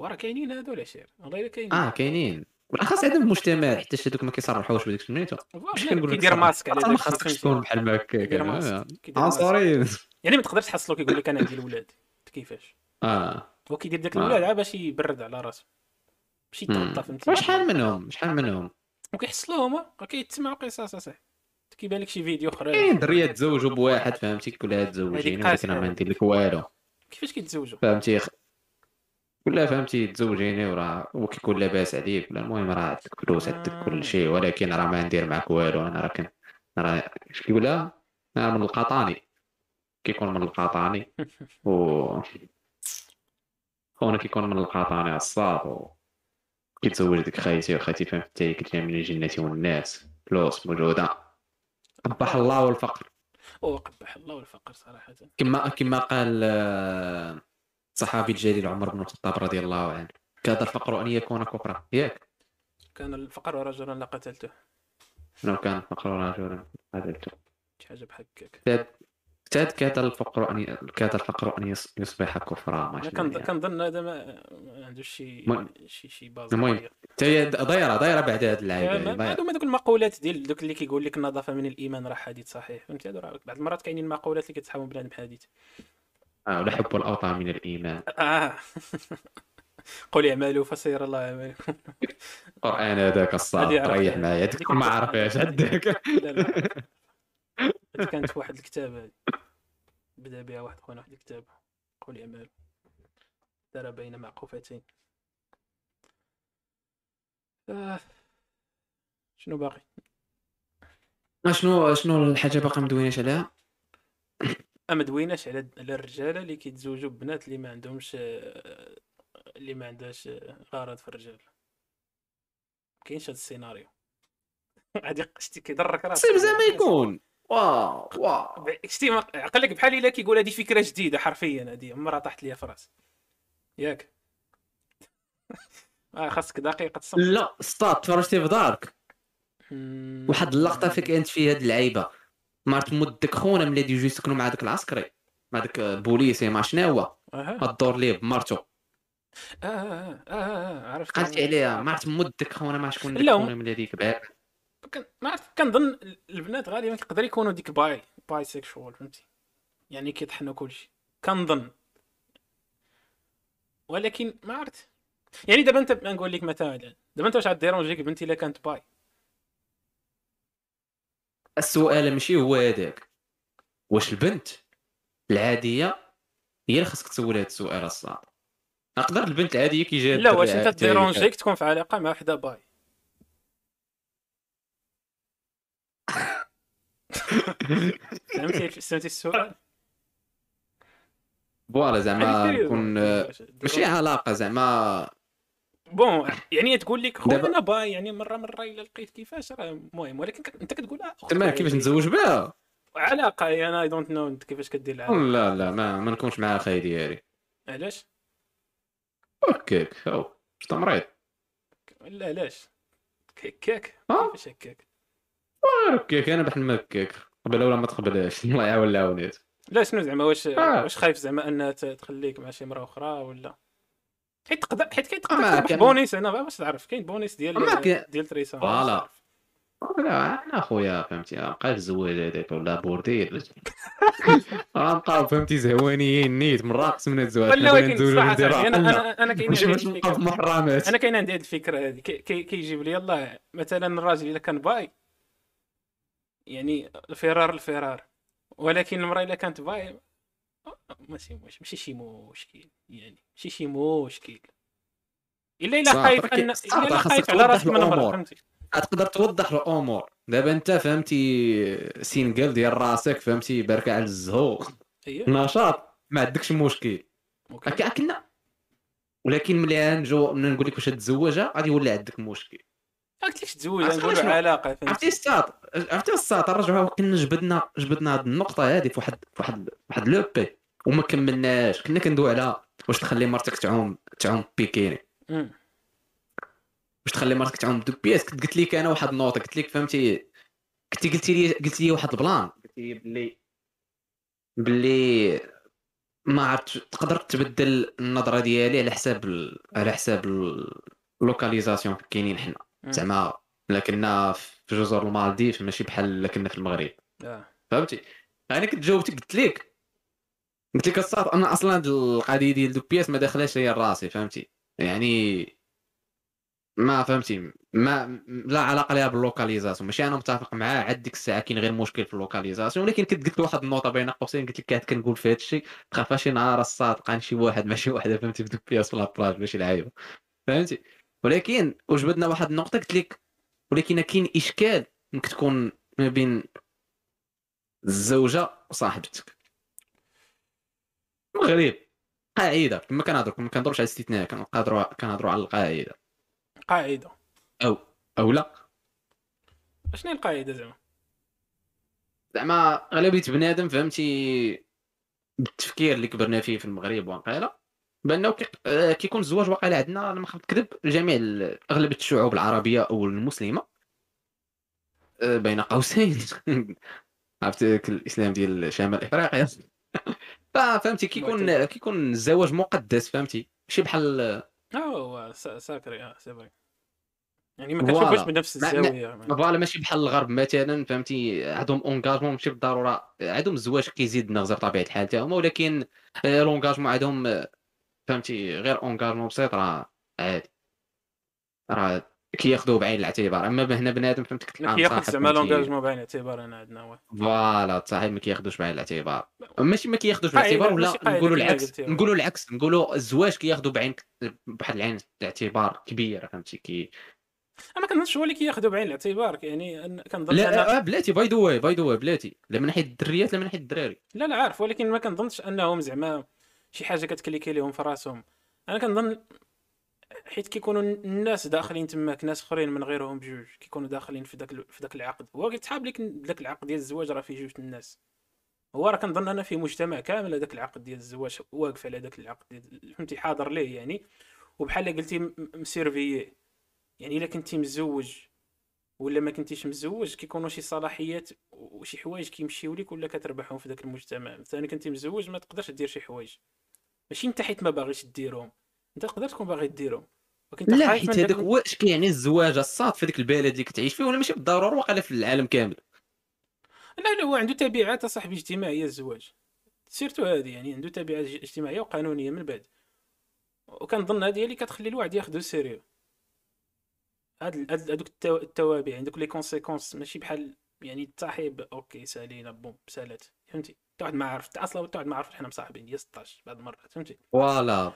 وراه كاينين هادو العشير. والله إلا كاينين. آه كاينين. بالاخص عندهم المجتمع حتى هذوك ما كيصرحوش بديك سميتو voilà، كنقول لك كيدير. ماسك على فهمتي؟ تكون بحال ما كيدير ماسك. عنصريين يعني ما تقدرش تحصلو كيقول لك أنا عندي الولاد. كيفاش؟ آه. هو كيدير داك آه. الولاد عا باش يبرد على راسو. باش يتغطى فهمتي شحال منهم؟ شحال منهم؟ وكيحصلوهم راه كيتسمعوا قصص اصاحبي كيبان لك شي فيديو أخرى كاين دريه تزوجوا بواحد فهمتي؟ كل هاد تزوجيني هذيك ولكن ما. ندير لك والو. كيفاش كيتزوجوا؟ فهمتي؟ ولا فهمتي تزوجيني وراه هو كيكون لاباس عليك ولا المهم راه عندك فلوس عندك كل شيء ولكن راه ما ندير معك والو. أنا راه كن راه اش كيقولها أنا من القطاني كيكون من القطاني و خونا كيكون من القطاني عصاب و كيتزوج ديك خايتي وخايتي فهمتي هي كتجي من الجنة والناس؟ فلوس موجودة. قبح الله والفقر. وقبح الله والفقر صراحة. كما كما قال آه، الصحابي الجليل عمر بن الخطاب رضي الله عنه. كاد الفقر أن يكون كفرا. ياك كان الفقر رجلا لقتلته لو كان الفقر رجلا قتلته. شي حاجة بحال هكاك كاد كاد الفقر أن كاد الفقر أن يص- يصبح كفرا ما شاء كنظ- الله. كنظن هذا ما عندوش شي شي شي base المهم،. حتى هي دايره دايرة بعد هاد اللعيبه يعني. هادو دوك المقولات ديال دوك اللي كيقول لك النظافه من الإيمان راه حديث صحيح. فهمتي؟ هادو راه بعض المرات كاينين مقولات اللي كتسحبهم بنادم حديث. آه، ولا حب الاوطان من الإيمان. آه. قل اعملوا فسير الله اعمالكم القران هذاك الصاد. ريح معايا هذيك ما عرفهاش عندك لا لا. كانت واحد الكتاب. هادي بدأ بها واحد خونا واحد الكتاب. قل اعملوا. دار بين معقوفتين. آه. شنو باقي؟ شنو شنو الحاجة باقا مدويناش عليها أما دويناش على على الرجاله اللي كيتزوجوا ببنات اللي ما عندهمش آه، اللي ما عندهاش آه، غرض في الرجال. كاينش هذا السيناريو. غادي شتي كيضرك راسك. سير زعما يكون. واو واو. شتي ما- عقلك بحال إلا كيقول هذه فكرة جديدة حرفيا هذه عمرها طاحت ليا في راسي. ياك. آه خاصك دقيقة تصمت لا سطات تفرجتي في دارك؟ واحد اللقطة فين كانت فيها هاد اللعيبة. ما تمدك خونا ملي يجوا يسكنوا مع داك العسكري مع داك البوليسي ما شنو هو؟ الدور ليه بمرتو آه آه آه. عرفت قالت عليها ما عرفت مدك خونا ما شكون ديك هم- خونا ملي هذيك بعد ما عرفت كنظن البنات غالبا كيقدر يكونوا ديك باي باي سيكشوال فهمتي؟ يعني كيطحنوا كلشي كنظن ولكن ما عرفت. يعني دابا انت نقول لك مثلا دابا أنت واش غ dérangeك بنتي إلا كانت bi. السؤال ماشي هو هذاك. واش البنت العادية هي اللي خاصك تسول هذا السؤال الصعب؟ نقدر البنت العادية كي جات لا واش أنت ت dérangeك تكون في علاقة مع وحدة bi. فهمتي فهمتي السؤال؟ voilà زعما نكون واش ماشي dérangeك؟ علاقة زعما bon يعني تقول لك خويا أنا bi يعني مرة مرة الا لقيت كيفاش راه المهم ولكن أنت كتقول أخت تما كيفاش. نتزوج بها؟ علاقه أنا I don't know أنت كيفاش كدير العلاقه لا لا ما, ما نكونش مع اخاي ديالي علاش؟ هكاك هاو شتا مريض لا علاش؟ هكاك آه. كيفاش هكاك؟ هكاك أنا بحال ما هكاك. قبل ولا ما تقبلهاش. الله يعاون العاونات لا شنو زعما واش آه. واش خايف زعما أنها تخليك مع شي مرا أخرى ولا؟ حيت تقدر حيت كاين آه، ما تقدر تربح بونيس أنا باش تعرف كاين بونيس ديال ديال تريسا. فوالا. لا أنا خويا فهمتي؟ بقى الزواج هذاك ولا بورديل. غنبقاو. فهمتي؟ زهوانيين نيت. من راقص من الزواج ولا ولكن صراحة أنا. أنا أنا كاين عندي أنا كاين عندي هذه الفكرة هذه. كي- كي- كيجيب لي الله مثلا الراجل الا كان باي يعني الفرار الفرار ولكن المرأة الا كانت bi ماشي مش ماشي شي مشكل يعني ماشي شي مشكل. الا إلا خايف ان إلا خايف على راسك من. فهمتي تقدر توضح الأمور. دابا أنت فهمتي single ديال راسك فهمتي باركه على الزهو. اييه نشاط ما عندكش مشكل. كنا ولكن ملي نجو ملي نقول لك واش تتزوجها غادي يولي عندك مشكل. ما قلت لكش تزوج نقولوا؟ علاقة عرفتي الساط عرفتي الساط نرجعوا كنا جبدنا جبدنا هاد النقطة هذه في واحد في واحد واحد لو بي وما كملناش. كنا كندوي على واش تخلي مرتك تعوم تعوم بيكيني. واش تخلي مرتك تعوم ب deux pièces. كنت قلت لك أنا واحد la note قلت لك فهمتي؟ كنتي قلتي لي قلت لي واحد البلان. قلت لي بلي. بلي ما عرفت تقدر تبدل النظرة ديالي على حساب ال... على حساب ال localisation كاينين حنا. زعما الا كنا في جزر المالديف ماشي بحال الا كنا في المغرب. آه. فهمتي؟ أنا كنت جاوبتك قلت لك قلت لك الساط أنا أصلا القضية ديال deux pièces ما داخلاش ليا راسي فهمتي؟ يعني ما فهمتي ما لا علاقة لها بال localisation. ماشي أنا متفق معاه عاد ديك الساعة كاين غير مشكل في ال localisation. ولكن كنت قلت واحد la note بين قوسين قلت لك كنقول في هذا الشيء تخاف شي نهار الساط لقى شي واحد مع شي وحده فهمتي في deux pièces في la plage ماشي لعيبه فهمتي؟ ولكن وجبدنا واحد النقطة؟ قلت لك ولكن كاين إشكال انك تكون ما بين الزوجة وصاحبتك. المغرب قاعدة كما كنهضروا ما كنهضروش على الاستثناء كنهضروا كنهضروا على القاعدة. قاعدة. أو أو لا. شنو القاعدة زعما؟ زعما أغلبية بنادم فهمتي بالتفكير اللي كبرنا فيه في المغرب واقيلا بأنه آه، كيكون الزواج واقيلا عندنا ما نكذب جميع أغلبية الشعوب العربية أو المسلمة آه، بين قوسين. عرفت الإسلام ديال شمال افريقيا فهمتي كيكون كيكون الزواج مقدس فهمتي؟ ماشي بحال آه sacré آه c'est يعني ما كتشوفوش بنفس الزاوية voilà ماشي بحال الغرب مثلا فهمتي؟ عندهم engagement ماشي بالضرورة. عندهم الزواج كيزيد النغزه بطبيعة الحال تاعهم ولكن l'engagement آه، عندهم فهمتي؟ غير engagement بسيط راه عادي. راه كياخذوه بعين الاعتبار. أما هنا بنادم فهمت كياخذ زعما l'engagement بعين الاعتبار انا عندنا voilà صاحب ما كياخذوش بعين الاعتبار. ماشي ما كياخذوش بعين الاعتبار ولا نقولوا العكس. نقولوا العكس. نقولوا الزواج كياخذوا بعين بواحد العين الاعتبار كبيرة فهمتي كي؟ أنا كنظنش هو اللي كياخذوا بعين الاعتبار يعني كنظن لا لا بلاتي by the way by the way بلاتي. لا من ناحية الدريات لا من ناحية الدراري. لا لا عارف ولكن ما كنظنش أنهم زعما شي حاجة كت cliquer لهم في راسهم. أنا كنظن حيت كيكونوا الناس داخلين تماك ناس اخرين من غيرهم بجوج كيكونوا داخلين في ذاك في ذاك العقد. هو كيتحاب لك ذاك العقد ديال الزواج راه فيه جوج الناس. هو راه كنظن أنا في مجتمع كامل هذاك العقد ديال الزواج واقف على ذاك العقد فهمتي حاضر ليه يعني. وبحال قلتي مسيرفيي. يعني إلا كنتي مزوج ولا ما كنتيش مزوج كيكونوا شي صلاحيات وشي حوايج كيمشيو لك ولا كتربحهم في ذاك المجتمع. مثلا كنتي مزوج ما تقدرش دير شي حوايج. ماشي أنت حيت ما باغيش ديرهم. أنت تقدر تكون باغي ديرهم ولكن لا حيت هذاك هو اش كيعني الزواج الساط في ذاك البلد اللي كتعيش فيه ولا ماشي بالضرورة واقيلا في العالم كامل. لا لا هو عنده تبعات صاحبي اجتماعية الزواج. surtout هذه يعني عنده تبعات اجتماعية وقانونية من بعد. وكنظن هذه اللي كتخلي الواحد ياخذو sérieux. هاد هادوك التوابع عندك les conséquences ماشي بحال يعني التصاحب OK سالينا بوم سالات فهمتي؟ واحد ما عرف أصلا واحد ما عرف حنا مصاحبين ديال 16 بعض المرات فهمتي؟ voilà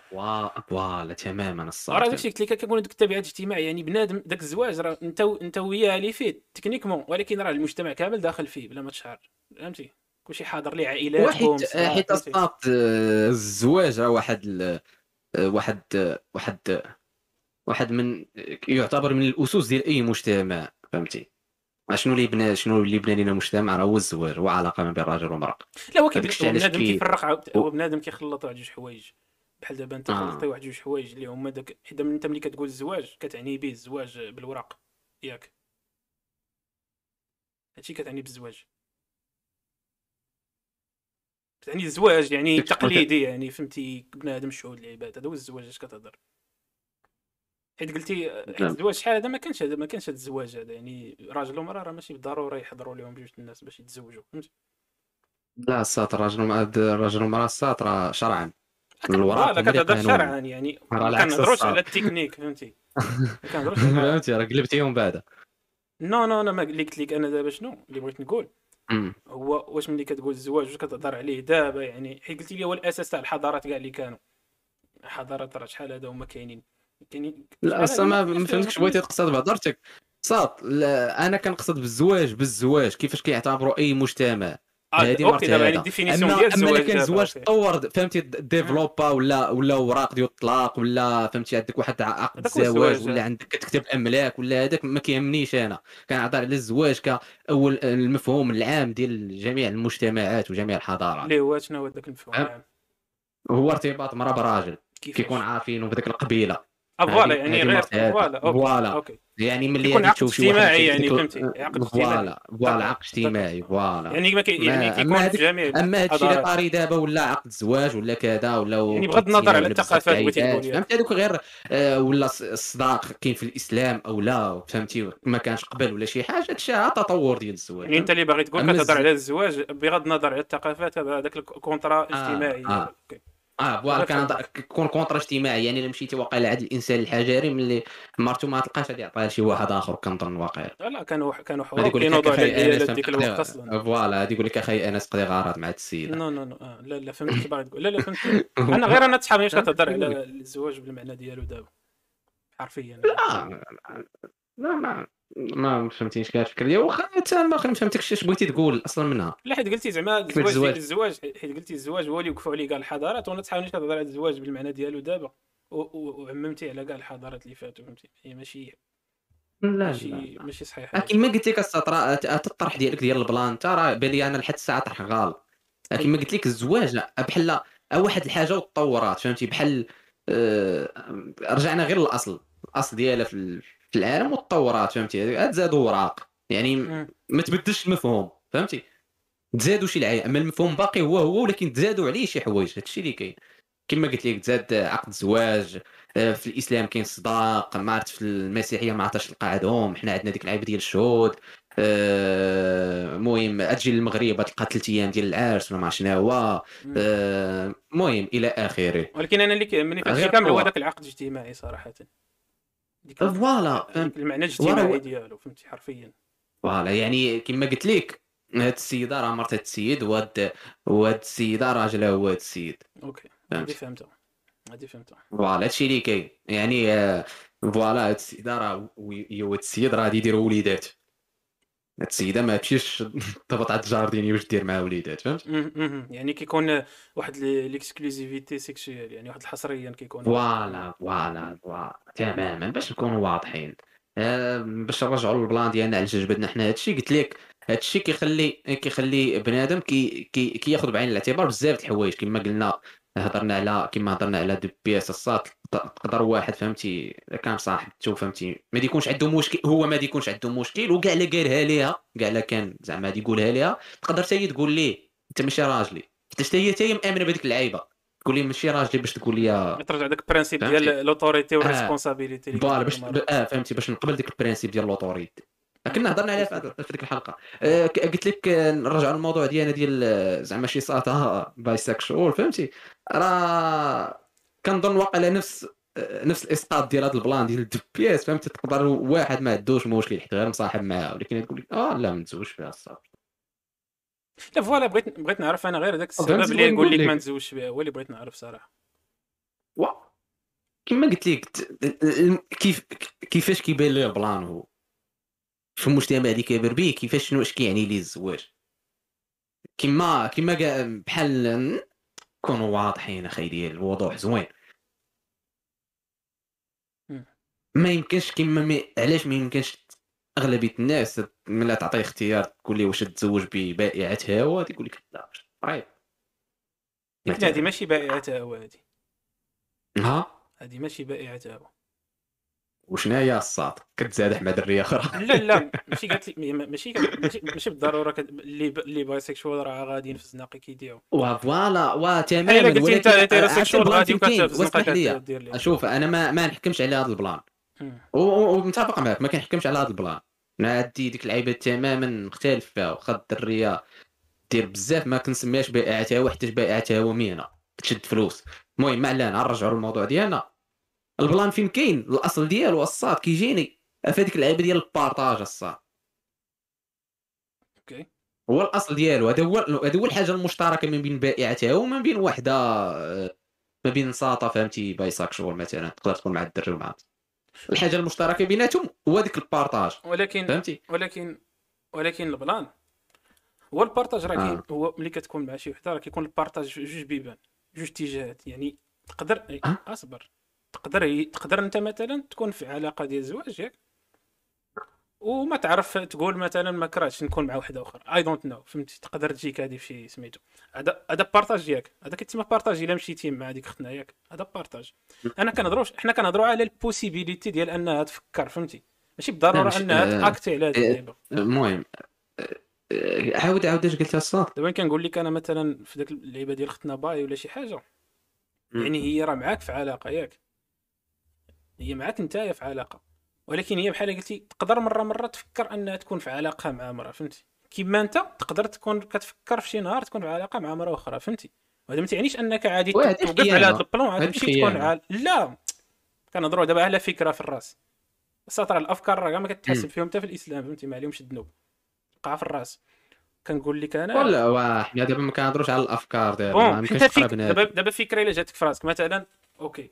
voilà تماما الصح راه داكشي قلت لك كيكون دوك التبعات الاجتماعية يعني بنادم داك الزواج راه أنت أنت وياه اللي فيه techniquement ولكن راه المجتمع كامل داخل فيه بلا ما تشعر فهمتي؟ كلشي حاضر ليه عائلات حيت حيت أصلا الزواج راه واحد واحد واحد واحد من يعتبر من الأسس ديال أي مجتمع فهمتي؟ شنو اللي بنى شنو اللي بنى لنا المجتمع راه هو الزواج هو علاقة ما بين الراجل والمراه لا هو بنادم كيفرق هو بنادم كيخلط واحد جوج حوايج. بحال دابا أنت خلطتي آه. واحد جوج حوايج اللي هما داك حيت أنت ملي كتقول الزواج كتعني به الزواج بالوراق ياك. هادشي كتعني بالزواج. يعني الزواج يعني تقليدي يعني فهمتي؟ بنادم شهود العباد هذا هو الزواج اش كتهضر. حيت قلتي حيت نعم. الزواج شحال هذا؟ ما كانش هذا ما كانش هذا الزواج هذا يعني راجل ومرأة راه ماشي بالضرورة يحضروا لهم بجوج الناس باش يتزوجوا فهمتي؟ لا الساط الراجل الراجل والمراه الساط راه شرعا. الوراق لا كتهضر شرعا يعني ما كنهضروش على التكنيك فهمتي؟ فهمتي؟ راه قلبتيهم بعدا. non non أنا ما قلت لك أنا دابا شنو؟ اللي بغيت نقول. هو واش ملي كتقول الزواج واش كتهضر عليه دابا يعني؟ حيت قلتي لي هو الأساس تاع الحضارات كاع اللي كانوا. الحضارات راه شحال هذا هما كاينين. يعني لا أصلا ما فهمتكش بغيتي تقصد بهضرتك. الساط أنا كنقصد بالزواج بالزواج كيفاش كيعتبروا أي مجتمع؟ آه، هذه يعني ال définition ديال الزواج اما كان الزواج تطور فهمتي développé ولا ولا اوراق ديال الطلاق ولا فهمتي عندك واحد عقد الزواج. ولا عندك كتكتب أملاك ولا هذاك ما كيهمنيش أنا. كنعطي على الزواج كأول المفهوم العام ديال جميع المجتمعات وجميع الحضارات. اللي هو شنو هو ذاك المفهوم العام؟ هو ارتباط مراه براجل كيكون عارفينه بذاك القبيلة. voilà يعني غير voilà voilà. OK. يعني ملي غادي تشوف شي واحد يعني فهمتي؟ عقد voilà voilà. عقد اجتماعي voilà. يعني ما يعني كيكون في جميع أما هادشي اللي طاري دابا ولا عقد زواج ولا كذا ولا يعني بغض النظر على الثقافات بغيتي تقول فهمتي هذوك غير آه، ولا الصداق كاين في الإسلام أو لا فهمتي؟ ما كانش قبل ولا شي حاجة هادشي تطور ديال الزواج. يعني أنت اللي باغي تقول كتهضر على الزواج بغض النظر على الثقافات هذاك ال contrat آه، اجتماعي آه. آه voilà كان. كون contrat اجتماعي يعني الا مشيتي واقع لهاد الإنسان الحجري ملي مرتو ما تلقاش غادي يعطيها لشي واحد آخر كنظن واقع. لا لا كانوا كانوا لك كينوضوا على العيالات ديك الوقت أصلا. voilà غادي يقول لك أخي أنس قضي غرض مع هاد السيدة. no no no. آه لا لا فهمت باغي تقول لا لا فهمت. أنا غير أنا تصحابي اش كتهضر على الزواج بالمعنى ديالو دابا حرفيا. لا لا ما ما فهمتينش كاع الفكرة ديالي واخا حتى ما ما فهمتكش اش بغيتي تقول أصلا منها. لا حيت قلتي زعما الزواج؟ الزواج. حيت قلتي الزواج هو اللي يوقفوا عليه كاع الحضارات وأنا اش كتهضر على الزواج بالمعنى ديالو دابا. وعممتي على كاع الحضارات اللي فاتوا فهمتي؟ هي ماشي لا ماشي لا ماشي صحيحه آه، كيما قلت لك الطرح ديالك ديال البلان انت راه بان لي أنا لحد الساعة طرح غلط كيما قلت لك الزواج لا بحال واحد الحاجة وتطورات فهمتي؟ بحال آه، رجعنا غير للأصل. الأصل ديالها في في العالم والتطورات فهمتي؟ عاد زادوا وراق. يعني. ما تبدلش المفهوم فهمتي؟ تزادوا شي العيب أما المفهوم باقي هو هو ولكن تزادوا عليه شي حوايج. هادشي اللي كاين. كما قلت لك تزاد عقد الزواج آه، في الإسلام كاين الصداق ما عرفت في المسيحية ما عرفتش تلقى عندهم حنا عندنا ديك العيبه ديال الشهود آه، المهم تجي للمغرب تلقى ثلاث أيام ديال العرس ولا ما عرفت شنو هو. آه، المهم إلى آخره. ولكن أنا اللي هادشي غير كامل هو. داك العقد الاجتماعي صراحة. ديك voilà ديك المعنى الاجتماعي هو- ديالو فهمتي حرفيا. voilà يعني كما قلت لك هاد السيده راه مرت هاد السيد وهاد وهاد السيده راجلها هو هاد السيد OK. هادي فهمتها هادي فهمتها voilà هادشي اللي كاين. يعني آه، voilà هاد السيده راه هي وهاد السيد راه غادي يديروا وليدات. هاد السيدة ما تمشيش تهبط عند ال jardinier باش دير معاه وليدات فهمت. يعني كيكون واحد l'exclusivité sexuelle يعني واحد الحصريا كيكون. voilà voilà voilà. تماما. باش نكونوا واضحين. باش نرجعوا لل plan ديالنا علاش جبدنا حنا. هادشي قلت لك هادشي كيخلي كيخلي بنادم كي كي كياخذ بعين الاعتبار بزاف د الحوايج. كما قلنا هضرنا على كما هضرنا على deux pièces الساط تقدر واحد فهمتي كان صاحبته فهمتي ما يكونش عنده مشكل هو ما يكونش عنده مشكل وكاع لا قالها ليها كاع لا كان زعما غادي يقولها ليها تقدر حتى هي تقول ليه أنت ماشي راجلي حتى هي حتى هي مآمنة بهذيك اللعيبة تقول لي ماشي راجلي باش تقول لي ترجع داك ال principe؟ ديال l'autorité voilà كيقولوا باش. آه فهمتي باش نقبل ديك ال principe ديال l'autorité كنا هضرنا عليها في ديك الحلقة. ك- قلت لك آه، نرجعوا للموضوع ديالنا ديال آه، زعما شي ساطا bisexual فهمتي؟ راه كنظن واقيلا نفس آه، نفس الإسقاط ديال هذا ال plan ديال ال deux pièces فهمتي تقدر واحد ما عندوش مشكل حيت غير مصاحب معاه. ولكن تقول لك آه لا ما نتزوجش فيها صافي لا voilà بغيت بغيت نعرف أنا غير داك فهمت؟ السبب اللي نقول لك ما. نتزوجش بها هو اللي بغيت نعرف صراحة. وا. كما قلت لك كيف كيفاش كيبان ليه ال plan هو؟ في المجتمع اللي كيبر به كيفاش شنو اش كيعني ليه الزواج كما كما بحال كونوا واضحين أخي ديال الوضوح زوين. ما يمكنش كما مي... علاش ما يمكنش أغلبية الناس ملي تعطيه اختيار تقول لي واش تتزوج ببائعه هوا تقول لك لا طيب هذه ماشي بائعة هوا هذه ها؟ هذه ماشي بائعة هوا وشنو هي الساط كتزاد أحمد الريه أخرى. لا لا ماشي قالت لي ماشي ماشي, بالضرورة. اللي ب... اللي بايسكشوال راه غاديين في الزناقي كيديروا وفوالا بحال الا وتماما قلتي أنت هيتيروسيكشوال غادي واسمح الزنقه لي. شوف أنا ما ما نحكمش على هذا البلان. ومتفق معك ما كنحكمش على هذا البلان. أنا عندي ديك اللعيبة تماما مختلف فيها واخا الدريه دير بزاف ما كنسميهاش بائعتها وحتى بائعتها ومينه تشد فلوس. المهم ما علينا نرجعوا للموضوع ديالنا. ال plan فين كاين الأصل ديالو الساط كيجيني في هذيك اللعيبة ديال ال partage الساط OK. هو الأصل ديالو هذا هو هذا هو الحاجة المشتركة ما بين بائعتها وما بين وحدة ما بين ساطا فهمتي bisexual مثلا تقدر تكون مع الدري ومع الحاجة المشتركة بيناتهم هو ديك ال partage. ولكن فهمتي؟ ولكن ولكن ال plan هو ال partage راه آه. كاين هو ملي كتكون مع شي وحدة راه كيكون ال partage جوج بيبان جوج اتجاهات يعني تقدر آه. أصبر. تقدر تقدر انت مثلا تكون في علاقة ديال الزواج ياك وما تعرف تقول مثلا ما كرهتش نكون مع واحدة أخرى I don't know فهمتي؟ تقدر تجيك هذه في سميتو. هذا هذا partage ياك. هذا كيتسمى partage إلا مشيتي مع ديك اختنا ياك. هذا partage أنا كنهضروا حنا كنهضروا على ال possibilité ديال أنها تفكر فهمتي؟ ماشي بالضروره أنها آه، تاكتي على هذه آه، المهم آه، عاود عاود اش قلت الساط دابا كنقول لك أنا مثلا في ذاك اللعيبة ديال اختنا bi ولا شي حاجة. يعني هي راه معاك في علاقة ياك. هي معاك نتايا في علاقة. ولكن هي بحال قلتي تقدر مرة مرة تفكر انها تكون في علاقة مع امراه فهمتي؟ كيما أنت تقدر تكون كتفكر في شي نهار تكون في علاقة مع امراه أخرى فهمتي؟ وهذا ما تعنيش أنك غادي توقف. على هذا ال plan عاد هذه تمشي تكون. عال لا! كنهضروا دابا على فكرة في الرأس. الساط الأفكار راه ما كتحسب. فيهم حتى في الإسلام فهمتي؟ ما عليهمش الذنوب. وقع في الرأس. كنقول لك أنا ولا واه حنا دابا ما كنهضروش على الأفكار دابا ما يمكنش دابا دابا فكرة إلا جاتك في راسك. مثلا OK.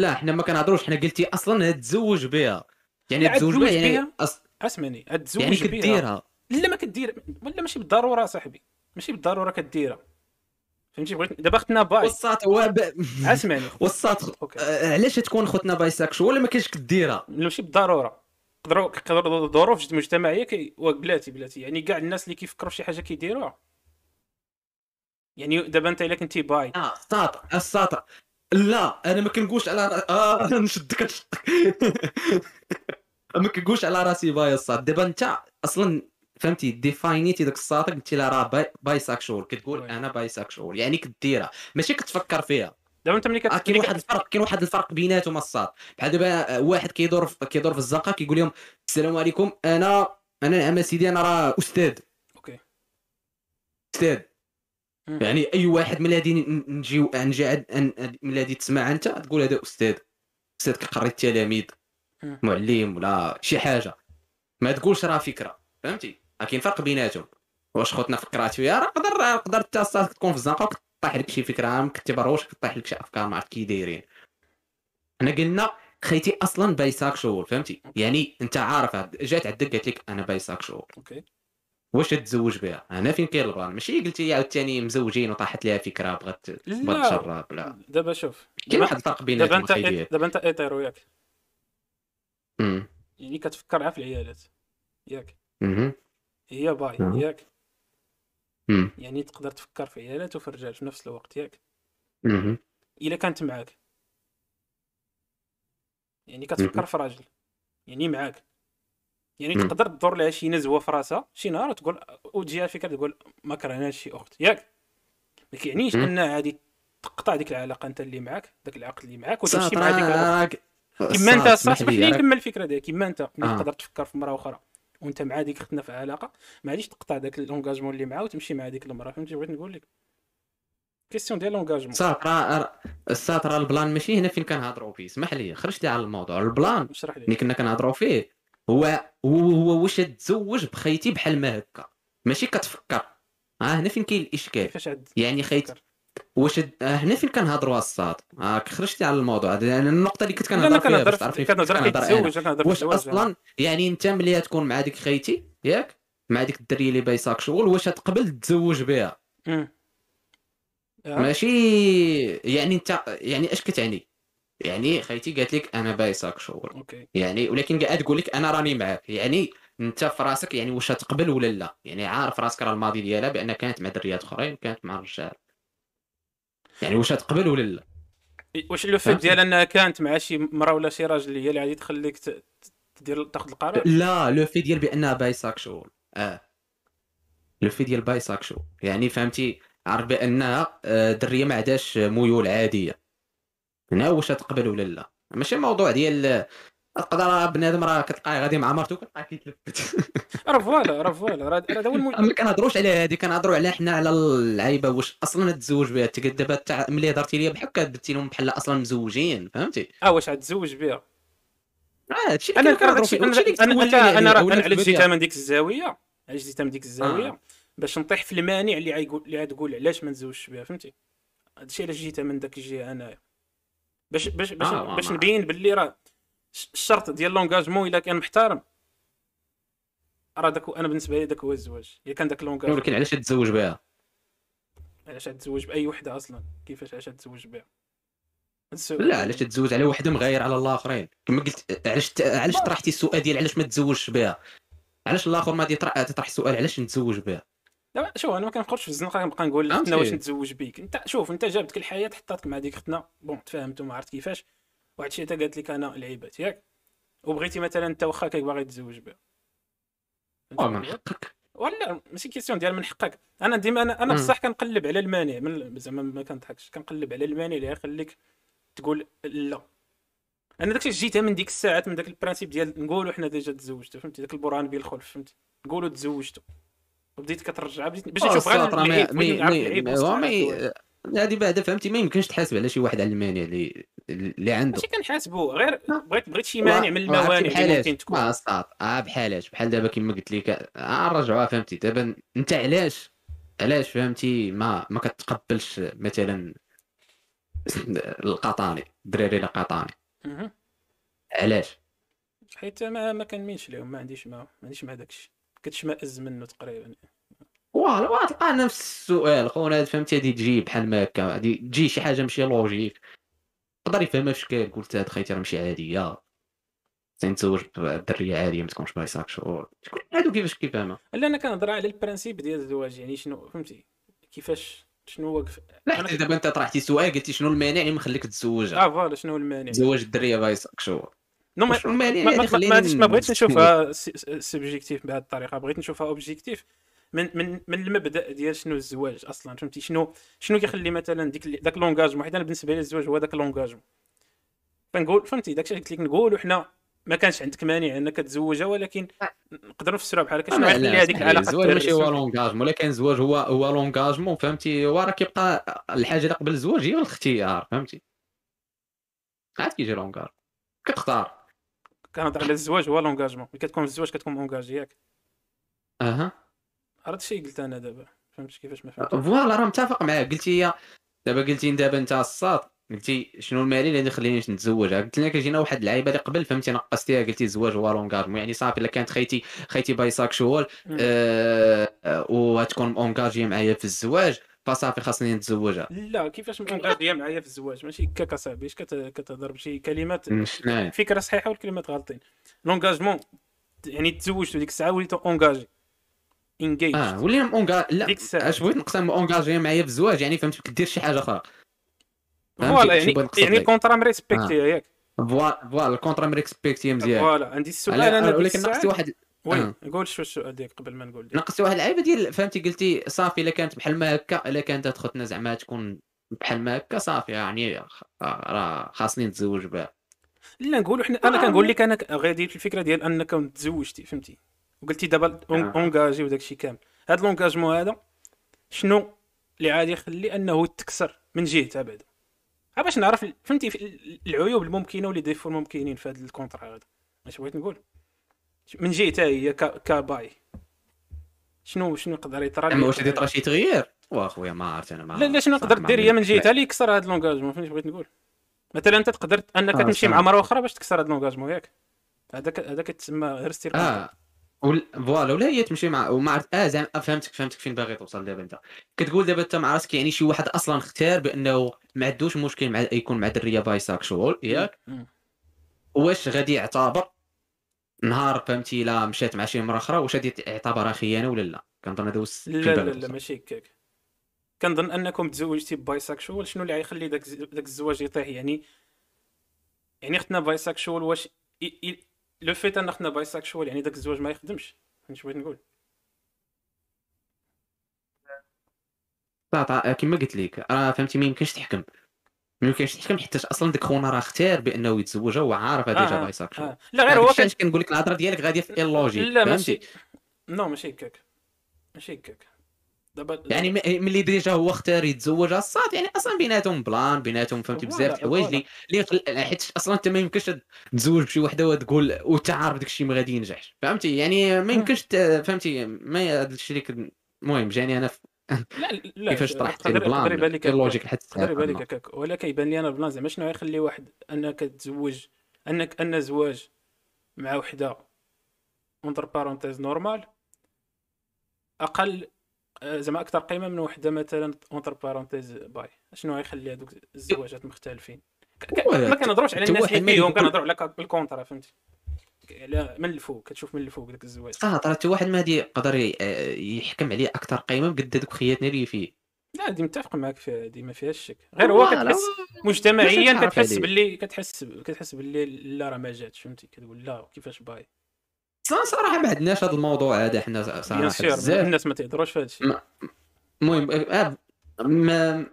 لا حنا ما كنهضروش حنا قلتي أصلا تزوج بها. يعني تزوج بها يعني؟ أص... اسمعني تزوج يعني بها. كديرها. لا ما كدير ولا ماشي بالضرورة صاحبي. ماشي بالضرورة كديرها. فهمتي؟ بغيت دابا اختنا bi. وسط هو ب... اسمعني OK. آه، علاش تكون خيتنا bisexuelle ولا ما كاينش كديرها لا ماشي بالضرورة. يقدروا ظروف مجتمعية كي بلاتي بلاتي. يعني كاع الناس اللي كيفكروا في شي حاجة كيديروها. يعني دابا انت إلا كنتي bi. آه الصاط الصاط لا أنا ما كنقولش على آه نشدك ما كنقولش على راسي bi الصاط دابا أنت أصلا فهمتي définiti داك الصاط قلتي لها راه bi, bisexuelle كتقول. أنا bisexuelle يعني كديرها. ماشي كتفكر فيها. دابا أنت ملي كت... آه كاين واحد الفرق كاين واحد الفرق بيناتهم الصاط بحال دابا آه، واحد كيدور في كيدور في الزنقة كيقول لهم السلام عليكم أنا أنا نعم سيدي أنا راه أستاذ. OK. أستاذ. يعني أي واحد من نجيو نجي أن- من الذي تسمع أنت تقول هذا أستاذ أستاذ كيقري التلاميذ. معلم ولا شي حاجة. ما تقولش راه فكرة فهمتي؟ كاين فرق بيناتهم. واش خيتنا فكرات فيها راه قدر قدر أصلاً تكون في الزنقة وكطيح لك شي فكرة ما كتبروش كطيح لك شي أفكار ما عرفت كي دايرين. حنا قلنا خيتي أصلا bisexuelle فهمتي يعني أنت عارف جات عندك قالت لك أنا bisexuelle OK. واش تتزوج بها؟ هنا فين كاين le plan ماشي قلتي عاوتاني مزوجين وطاحت لها فكره بغات بغات لا. تجرب لا. دابا شوف كاين دابا واحد الفرق دابا بيناتهم انت دابا انت hétéro ياك. يعني كتفكر عا في العيالات. ياك. هي bi نعم. ياك. يعني تقدر تفكر في عيالات وفي الرجال في نفس الوقت ياك. إلا كانت معاك. يعني كتفكر. في راجل. يعني معاك. يعني. تقدر تدور لها شي نزوة في راسها شي نهار وتقول وتجيها الفكرة تقول ما كرهناش شي اخت ياك. ما كيعنيش. أن عادي تقطع ديك العلاقة أنت اللي معاك داك العقد اللي معاك وتمشي مع ديك كيما أنت اسمح لي، نكمل الفكرة ديالك كيما أنت ملي آه. تقدر تفكر في مراه أخرى وأنت مع ديك اختنا في علاقة ما غاديش تقطع داك لونجاجمون اللي معاه وتمشي مع ديك المرأة. فهمتي؟ بغيت نقول لك. question ديال l'engagement صاط راه راه- le plan ماشي هنا فين كنهضروا فيه. اسمح لي خرجتي على الموضوع. le plan اللي كنا كنهضروا فيه. هو هو هو واش تتزوج بخيتي بحال ما هكا. ماشي كتفكر. آه هنا فين كاين الإشكال؟ يعني خيت؟ واش هنا فين كنهضروا الصاط آه خرجتي على الموضوع يعني النقطة اللي كنت كنهضر فيها باش تعرفي كنهضر. تزوج واش أصلا يعني أنت ملي تكون مع ديك خيتي ياك مع ديك الدريه اللي bisexuelle واش تقبل تتزوج بها. ماشي يعني انت يعني أش كتعني؟ يعني خيتي قالت لك أنا bisexuelle OK. يعني ولكن قاعد تقول لك أنا راني معاك. يعني أنت في راسك يعني واش تقبل ولا لا؟ يعني عارف راسك راه الماضي ديالها بأن كانت مع دريات أخرين كانت مع الرجال. يعني واش تقبل ولا لا؟ واش le fait؟ ديال أنها كانت مع شي مرا ولا شي راجل هي اللي غادي تخليك تدير تاخذ القرار؟ لا le fait ديال بأنها bisexuelle آه. le fait ديال bisexuelle يعني فهمتي؟ عارف بأنها آه، درية ما عندهاش ميول عادية. هنا واش تقبل ولا لا. ماشي موضوع ديال تقدر بنادم راه كتلقاه غادي مع مرته كتلقاه كيتلفت. راه voilà راه voilà راه هو الم- ما كنهضروش على هذه كنهضروا على حنا على اللعيبة واش أصلا تزوج بها. انت دابا تاع ملي هضرتي ليا بحال كدرتي لهم بحال أصلا مزوجين فهمتي؟ آه واش غتزوج بها؟ آه هادشي أنا أنا أنا البداية. جيتها من ديك الزاوية؟ علاش جيتها من ديك الزاوية؟ آه. باش نطيح في المانع اللي غايقول اللي غتقول علاش ما نزوجش بها فهمتي؟ هادشي علاش جيتها من داك الجهة أنايا. باش باش باش, آه، باش نبين باللي راه الشرط ديال لونجاجمون إلا كان محترم. راه داك أنا بالنسبة لي داك هو الزواج. إلا كان داك لونجاجمون ولكن علاش تتزوج بها؟ علاش غتزوج بأي وحدة أصلا؟ كيفاش علاش غتزوج بها. لا علاش تتزوج على وحدة مغاير على الآخرين؟ كما قلت علاش ت- علاش طرحتي السؤال ديال علاش ما تزوجش بها؟ علاش الآخر ما يطرح تطرح السؤال علاش نتزوج بها؟ لا شوف أنا ما كنخرجش في الزنقه كنبقى نقول. لختنا واش نتزوج بيك. أنت شوف أنت جابتك الحياة حطاتك مع ديك اختنا بون تفاهمتوا ما عرفت كيفاش. واحد الشيء تا قالت لك أنا لعيبات ياك وبغيتي مثلا أنت واخا كيك باغي تزوج بها. آه من؟ حقك. ولا ماشي question ديال من حقك. أنا ديما أنا أنا. بصح كنقلب على المانع. من زعما ما كنضحكش. كنقلب على المانع اللي يخليك تقول لا. أنا داكشي جيتها من ديك الساعات من داك le principe ديال نقولوا حنا déjà تزوجتوا فهمتي؟ داك البرهان بالخلف. فهمتي؟ نقولوا تزوجتوا وبديت كترجع بديت باش آه، نشوف غير الصاط راه العيب ما بغيت ما نعرف ما- العيب ما- وسط هو على ما الزواج. ي- هذه بعدا فهمتي ما يمكنش تحاسب على شي واحد على المانع اللي اللي عنده. ماشي كنحاسبو غير بغيت بغيت شي مانع من عرفتي الموانع اللي ممكن تكون. ما الساط آه بحالاش بحال دابا كما قلت لك. آه نرجعوها فهمتي. دابا انت علاش علاش فهمتي ما ما كتقبلش مثلا القطاني الدراري القطاني. علاش؟ حيت ما ما كنمينش لهم ما عنديش ما ما عنديش مع داكشي. كتشمئز منه تقريبا. والله تلقى نفس السؤال خونا فهمتي هادي تجي بحال ما هكا هادي تجي شي حاجة ماشي لوجيك تقدر يفهمها في شكل قلت هاد خيتي راه ماشي عادية. تنتزوج بدريه عادية ما تكونش bisexuelle شكون هادو كيفاش كيفهمها لا أنا كنهضر على le principe ديال الزواج يعني شنو فهمتي؟ كيفاش شنو هو كف... لا دابا أنت طرحتي سؤال قلتي شنو المانع اللي مخليك تتزوج. آه voilà شنو المانع؟ تزوج الدرية بايساك شهور نو ما ما, ما, بغيتش. نشوفها subjective بهذه الطريقة بغيت نشوفها objective من من من المبدأ ديال شنو الزواج أصلا فهمتي؟ شنو شنو كيخلي مثلا ديك اللي- داك لونجاجمون حيت أنا بالنسبة لي الزواج هو داك لونجاجمون فنقول فهمتي؟ داكشي اللي قلت لك نقولوا حنا ما كانش عندك مانع إنك تزوجها ولكن نقدروا نفسروها بحال هكا شنو غيخلي هذيك العلاقة الزواج ماشي هو ولا كان الزواج هو هو لونجاجمون فهمتي؟ هو راه كيبقى الحاجة اللي قبل الزواج هي الاختيار فهمتي؟ عاد كيجي لونجاج كتختار. كنهضر على الزواج هو لونجاجمون ملي كتكون في الزواج كتكون اونجاجي ياك. أها. هذا الشيء قلت أنا دابا؟ فهمتي كيفاش ما فهمت voilà راه متفق معاك. قلتي دابا قلتي دابا أنت الصاط قلتي شنو المانع اللي خلينيش نتزوجها؟ قلت لك جينا واحد اللعيبة اللي قبل فهمتي نقصتيها. قلتي الزواج هو l'engagement يعني صافي إلا كانت خيتي خيتي bisexuelle مم. آه آه، وغتكون engagée معايا في الزواج فصافي خاصني نتزوجها لا كيفاش engagée معايا في الزواج ماشي هكاك اصاحبي اش كت- كتهضر بشي كلمات فكره صحيحه والكلمات غالطين l'engagement يعني تزوجتو ديك الساعة وليتو engagés engagés آه ولي enga- لا اش بغيت نقسم engagée معايا في الزواج يعني فهمت كدير شي حاجة أخرى voilà يعني يعني؟ contrat مريسبكتي ياك voilà voilà le contrat مريكسبكتي مزيان voilà عندي السؤال أنا ولكن الساعة واحد oui آه. قول شو السؤال ديالك قبل ما نقول ديك نقصتي واحد. اللعيبه ديال فهمتي قلتي صافي إلا كانت بحال ما هكا إلا كانت هاد خيتنا زعما تكون بحال ما هكا صافي يعني آه، راه خاصني نتزوج بها. لا نقولوا حنا أنا كنقول لك أنا غادي في الفكرة ديال أنك تزوجتي فهمتي. وقلتي دابا آه. engagé وداك الشيء كامل. هذا l'engagement هذا شنو اللي غادي يخلي أنه يتكسر من جهتها بعدا باش نعرف فهمتي العيوب الممكنة و les défauts الممكنين في هذا le contrat هذا. اش بغيت نقول. من جهتها هي ك bi شنو شنو يقدر يطرى أما لي- واش غادي يطرا شي تغيير؟ واخويا ما عرفت أنا ما لا لا شنو نقدر دير؟ هي من جهتها اللي يكسر هذا l'engagement فهمتي بغيت نقول؟ مثلا أنت تقدر أنك آه، تمشي مع فهمت. مرة أخرى باش تكسر هذا l'engagement ياك. هذا ك- هذا كتسمى غير ستير آه voilà ولا هي تمشي مع وما عرفت آه زعما فهمتك فهمتك فين باغي توصل دابا أنت. كتقول دابا أنت مع راسك يعني شي واحد أصلا اختار بأنه ما عندوش مشكل مع يكون مع دريه شغل ياك. واش غادي يعتبر؟ نهار فهمتي لا مشات مع شي مرة أخرى واش غادي يعتبرها خيانه ولا لا؟ كنظن هذا هو لا لا لا. ماشي هكاك. كنظن أنكم تزوجتي bisexual شنو اللي غيخلي داك داك الزواج يطيح؟ يعني يعني اختنا bisexual واش ي- ي- le fait أن اختنا bisexual يعني داك الزواج ما يخدمش. فهمتي بغيت نقول؟ كما قلت لك راه فهمتي ما يمكنش تحكم. يمكنش تحكم حتى أصلا ديك خونا راه اختار بأنه يتزوجها وعارف هذا déjà آه، bisexual آه. لا غير هو كان كنقول لك الهضرة ديالك غادية في ال logique لا فهمتي ماشي. no ماشي هكاك. ماشي هكاك. دابا يعني م- ملي déjà هو اختار يتزوجها الصاط يعني أصلا بيناتهم plan بيناتهم فهمتي بزاف الحوايج اللي اللي حيت أصلا أنت ما يمكنش تتزوج بشي وحدة وتقول وانت عارف داك الشيء ما غادي ينجحش فهمتي؟ يعني ما يمكنش ت- فهمتي؟ ما هذا الشيء اللي المهم جاني أنا في لا لا كيفاش طرحت؟ ال plan ال logique حتى تقدر يبان لك هكاك ولا كيبان لي أنا ال plan زعما شنو غيخلي واحد أنك تزوج انك أن زواج مع وحدة entre parenthèses normal أقل آه، زعما أكثر قيمة من وحدة مثلا entre parenthèses bi. شنو غيخلي هذوك الزواجات مختلفين؟ ما كنهضروش على الناس اللي فيهم كنهضروا على ال contrat فهمتي؟ على من الفوق كتشوف من الفوق داك الزواج. آه ترى حتى واحد ما يقدر ي- يحكم عليه أكثر قيمة بقد هذوك خياتنا اللي فيه. لا دي متفق معك فيها دي ما فيهاش شك. غير هو كتحس مجتمعيا كتحس. باللي كتحس كتحس باللي لا راه ما جاتش فهمتي؟ كتقول لا كيفاش باي؟ صراحة ما عندناش هذا الموضوع هذا حنا صراحة بزاف. الناس ما تهضروش في هذا الشيء. ما- المهم آه، ما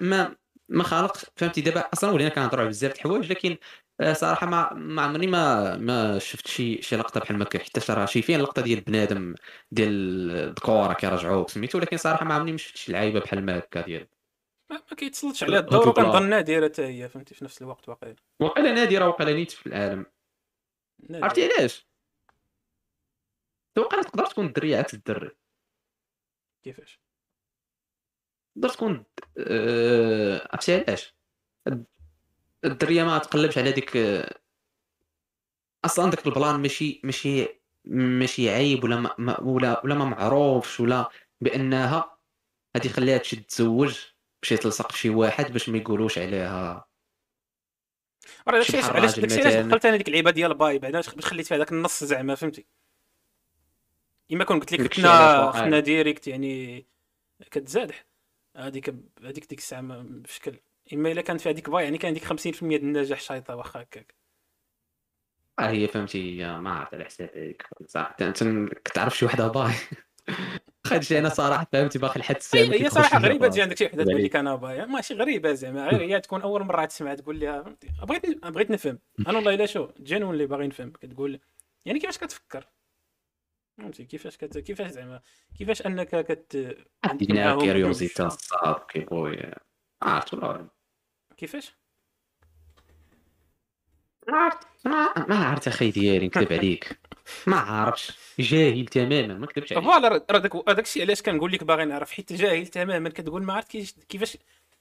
ما ما خالقش فهمتي؟ دابا أصلا ولينا كنهضروا على بزاف د الحوايج لكن آه، صراحة ما ما عمرني ما ما شفت شي شي لقطة بحال ما كان حتى راه شي فين اللقطه ديال بنادم ديال الذكوره كيرجعوك سميتو؟ ولكن صراحة ما عمرني ما شفت شي لعيبة بحال ما هكا ديال. ما, ما كيتصلش على الدور هوكي بلا. وكنظن نادرة حتى هي فهمتي في نفس الوقت واقيلا. وقيلا نادرة وقيلا نيت في العالم. عرفتي علاش؟ توقع تقدر تكون الدريه عكس الدري كيفاش؟ تقدر تكون آه، عرفتي علاش؟ الدرية ما تقلبش على ديك أصلا داك البلان ماشي ماشي ماشي عيب ولا ما ولا ولا ما معروفش ولا بأنها هادي خليها تمشي تتزوج باش تلصق بشي واحد باش ما يقولوش عليها راه داكشي شي علاش علاش داكشي علاش. دخلت أنا ديك اللعيبه ديال باي بعدا باش خليت فيها داك النص زعما فهمتي إما كون قلت لك علاش واقع. ختنا ديريكت يعني كتزادح هذيك هذيك ديك الساعة بشكل اما الا كانت فيها ديك باي يعني كان ديك 50% ديال النجاح شايطه واخا هكاك. آه هي فهمتي هي ما عرفت على حساب هيك صح كتعرف شي وحدة باي. خدش أنا صراحة فهمتي باقي لحد الساعة ما هي صراحة غريبة باي. تجي عندك شي وحدة تقول. لك أنا بايع ماشي غريبة زعما. غير هي تكون أول مرة تسمع تقول لها بغيت بغيت نفهم. أنا والله إلا شو جنون اللي باغي نفهم. كتقول يعني كيفاش كتفكر؟ فهمتي كيفاش كت... كيفاش زعما كيفاش أنك كت عندك جوج. الصاد كيبغوا عرفت ولا كيفاش؟ ما ما- ما عرفت أخي ديالي نكذب عليك. ما عارفش جاهل تماما ما نكذبش عليك. voilà راه داك هذاك الشيء علاش كنقول لك باغي نعرف. حيت جاهل تماما كتقول ما عرفت كيفاش